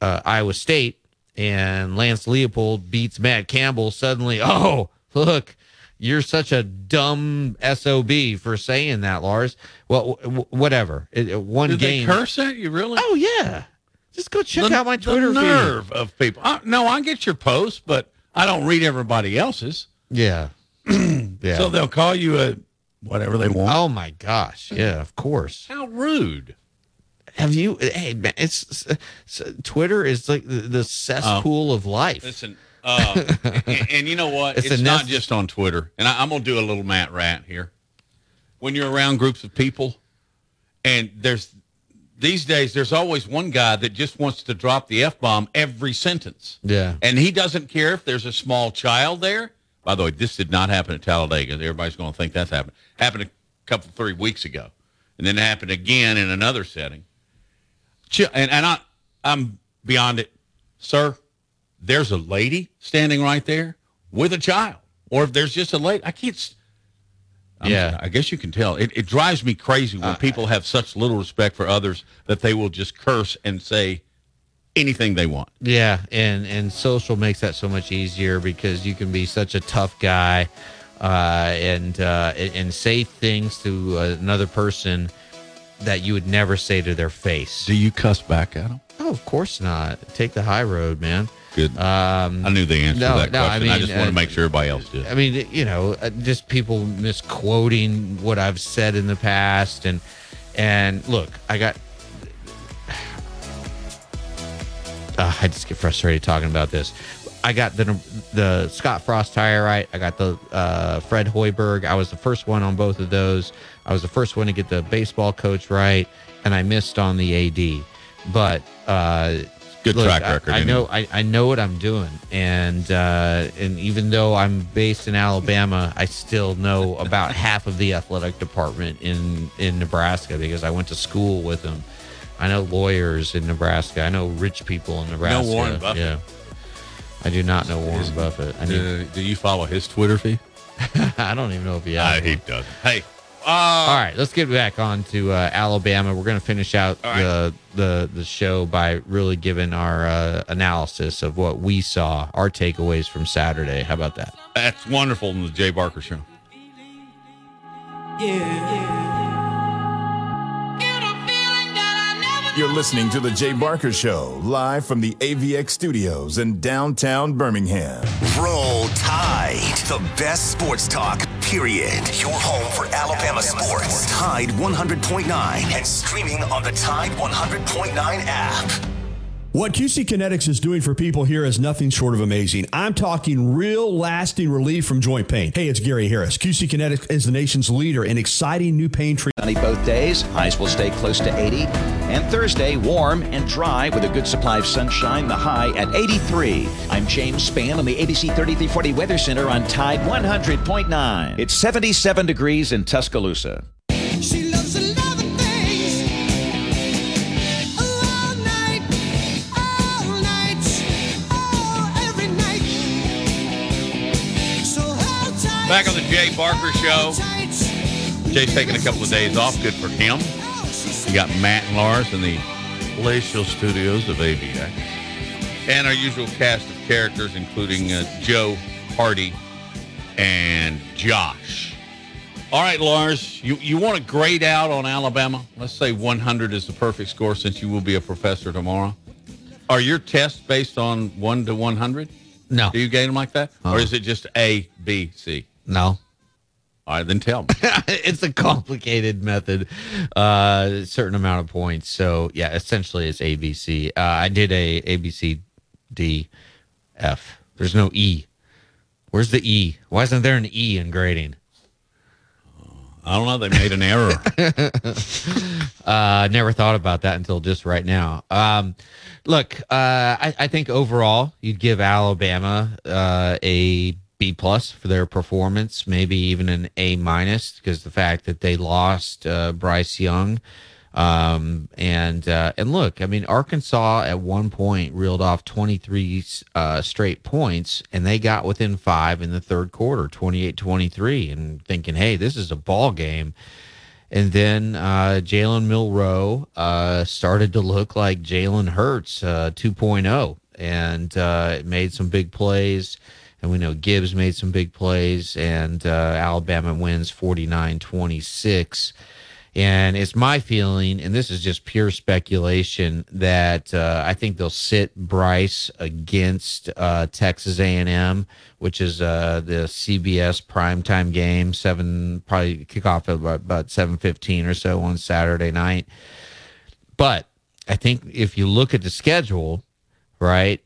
uh, Iowa State and Lance Leopold beats Matt Campbell, suddenly, oh, look, you're such a dumb sob for saying that, Lars. Well, w- whatever. It, it- one Did game. they curse at you, really? Oh yeah. Just go check The- out my Twitter the feed. nerve of people. No, I get your posts, but I don't read everybody else's. Yeah. yeah. So they'll call you a whatever they want. Oh my gosh! Yeah, of course. How rude. Have you? Hey, man, it's, it's Twitter is like the, the cesspool of life. Listen, uh, and, and you know what? It's It's, not just on Twitter. And I, I'm gonna do a little Matt Rat here. When you're around groups of people, and there's these days, there's always one guy that just wants to drop the f bomb every sentence. Yeah. And he doesn't care if there's a small child there. By the way, this did not happen at Talladega. Everybody's going to think that's happened. Happened a couple, three weeks ago. And then it happened again in another setting. And, and I, I'm beyond it. Sir, there's a lady standing right there with a child. Or if there's just a lady, I can't. Yeah. I guess you can tell. It, it drives me crazy when people have such little respect for others that they will just curse and say anything they want. Yeah, and and social makes that so much easier because you can be such a tough guy, uh, and uh, and and say things to another person that you would never say to their face. Do you cuss back at them? Oh, of course not. Take the high road, man. Good. Um, I knew the answer no, to that no, question. I, mean, just want uh, to make sure everybody else did. I mean, you know, uh, just people misquoting what I've said in the past, and and look, I got. Uh, I just get frustrated talking about this. I got the the Scott Frost tire right. I got the uh, Fred Hoiberg. I was the first one on both of those. I was the first one to get the baseball coach right, and I missed on the AD. But uh, Good Look, track record. I, anyway. know I, I know what I'm doing, and uh, and even though I'm based in Alabama, I still know about half of the athletic department in in Nebraska because I went to school with them. I know lawyers in Nebraska. I know rich people in Nebraska. No Warren Buffett? Yeah, I do not know Warren Buffett. I need, Do, do you follow his Twitter feed? I don't even know if he Uh, he does. Hey, All right, let's get back on to uh, Alabama. We're going to finish out the, the the show by really giving our uh, analysis of what we saw, our takeaways from Saturday. How about that? that's wonderful in the Jay Barker Show. You're listening to The Jay Barker Show, live from the AVX studios in downtown Birmingham. Roll Tide, the best sports talk, period. Your home for Alabama sports. Tide 100.9 and streaming on the Tide 100.9 app. What QC Kinetics is doing for people here is nothing short of amazing. I'm talking real lasting relief from joint pain. Hey, it's Gary Harris. QC Kinetics is the nation's leader in exciting new pain treatment. Sunny both days. Highs will stay close to 80. And Thursday, warm and dry with a good supply of sunshine. The high at 83. I'm James Spann on the ABC 3340 Weather Center on Tide 100.9. It's 77 degrees in Tuscaloosa. Back on the Jay Barker Show. Jay's taking a couple of days off. Good for him. You got Matt and Lars in the palatial studios of AVX. And our usual cast of characters, including uh, Joe, Hardy, and Josh. All right, Lars, you, you want to grade out on Alabama? Let's say 100 is the perfect score since you will be a professor tomorrow. Are your tests based on 1 to 100? No. Do you gauge them like that? Or is it just A, B, C? No. All right, then tell me. it's a complicated method, uh, certain amount of points. So yeah, essentially it's ABC. Uh, I did a ABC D F. There's no E. Where's the E? Why isn't there an E in grading? I don't know. They made an error. uh, never thought about that until just right now. Um, look, uh, I, I think overall you'd give Alabama uh, a B plus for their performance, maybe even an A minus because the fact that they lost uh, Bryce Young. Um, and uh, and look, I mean, Arkansas at one point reeled off 23 uh, straight points, and they got within five in the third quarter, 28 23, and thinking, hey, this is a ball game. And then uh, Jalen Milroe uh, started to look like Jalen Hurts uh, 2.0 and uh, made some big plays. And we know Gibbs made some big plays, and uh, Alabama wins 49 26. And it's my feeling, and this is just pure speculation, that uh, I think they'll sit Bryce against uh, Texas A&M, which is uh, the CBS primetime game, seven probably kickoff at about, about seven fifteen or so on Saturday night. But I think if you look at the schedule, right,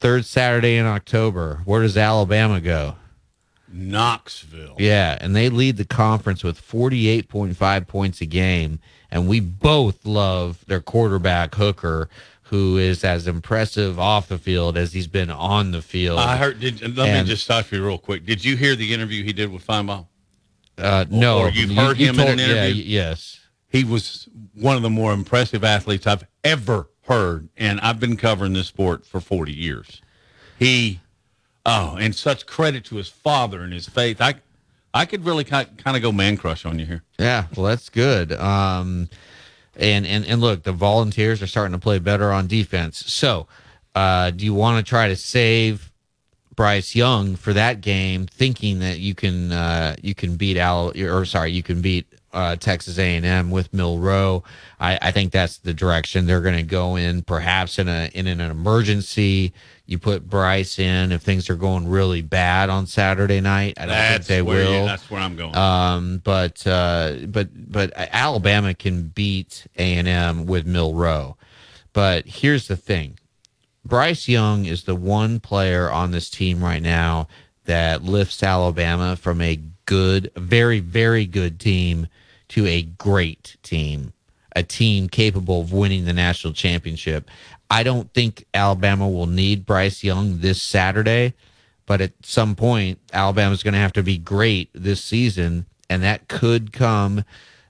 third Saturday in October, where does Alabama go? Knoxville. Yeah, and they lead the conference with 48.5 points a game. And we both love their quarterback, Hooker, who is as impressive off the field as he's been on the field. I heard. Did, let And- me just stop you real quick. Did you hear the interview he did with Finebaum? Uh, no, or you've heard you him told- in an interview. y- yes, he was one of the more impressive athletes I've ever heard, and I've been covering this sport for forty years. He, oh, and such credit to his father and his faith. I, I could really kind of go man crush on you here. Yeah, well, that's good. Um, and and and look, the Volunteers are starting to play better on defense. So, uh, do you want to try to save Bryce Young for that game, thinking that you can uh, you can beat Al or sorry, you can beat uh, Texas A&M with Milroe? I, I think that's the direction they're going to go in. Perhaps in a in an emergency, you put Bryce in if things are going really bad on Saturday night. I don't That's think they where will. that's where I'm going. Um, but uh, but but Alabama can beat A and M with Milroe. But here's the thing: Bryce Young is the one player on this team right now that lifts Alabama from a good, very very good team to a great team. a team capable of winning the national championship. I don't think Alabama will need Bryce Young this Saturday, but at some point, Alabama's going to have to be great this season, and that could come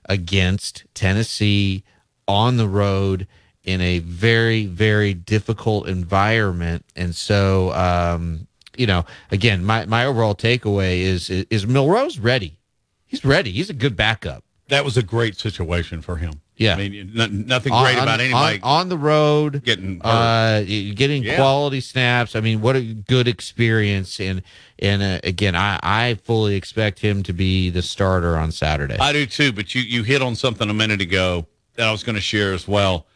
against Tennessee on the road in a very, very difficult environment. And so, um, you know, again, my, my overall takeaway is, is Milroe's ready. He's ready. He's a good backup. That was a great situation for him. Yeah. I mean, n- nothing great on, about anybody on, on the road, getting uh, getting Yeah. quality snaps. I mean, what a good experience! And and uh, again, I I fully expect him to be the starter on Saturday. I do too, but you, you hit on something a minute ago that I was going to share as well.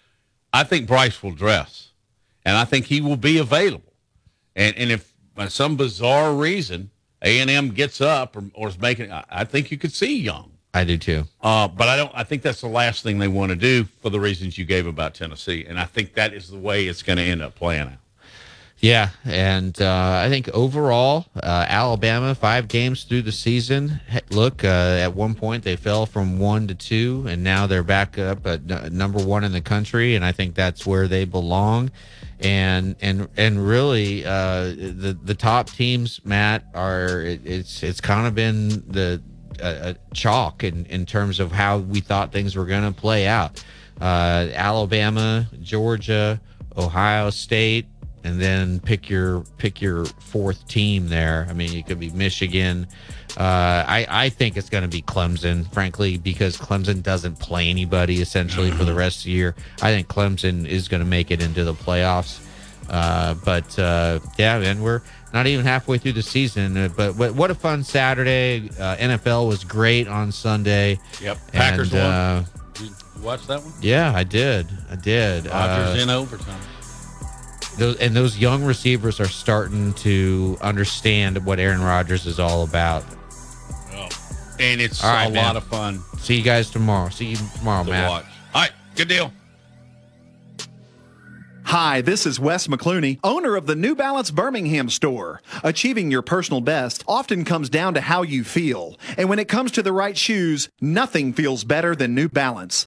I think Bryce will dress, and I think he will be available. And and if by some bizarre reason A and M gets up or, or is making, I, I think you could see Young. I do too. Uh, but I don't. I think that's the last thing they want to do for the reasons you gave about Tennessee, and I think that is the way it's going to end up playing out. Yeah, and uh, I think overall, uh, Alabama five games through the season. Look, uh, at one point they fell from one to two, and now they're back up at n- number one in the country, and I think that's where they belong. And and and really, uh, the the top teams, Matt, are it, it's it's kind of been the uh, chalk in in terms of how we thought things were going to play out. Uh, Alabama, Georgia, Ohio State, and then pick your pick your fourth team there. I mean, it could be Michigan. Uh, I I think it's going to be Clemson, frankly, because Clemson doesn't play anybody essentially for the rest of the year. I think Clemson is going to make it into the playoffs. Uh, but uh, yeah, man, we're not even halfway through the season. uh, But what, what a fun Saturday! Uh, NFL was great on Sunday. Yep, Packers and, won. uh, Did you watch that one? yeah, I did. I did. Rodgers Uh, in overtime. those and those young receivers are starting to understand what Aaron Rodgers is all about. And it's right, a man. lot of fun See you guys tomorrow. See you tomorrow, to Matt. watch. All right, good deal. Hi, this is Wes McClooney, owner of the New Balance Birmingham store. Achieving your personal best often comes down to how you feel. And when it comes to the right shoes, nothing feels better than New Balance.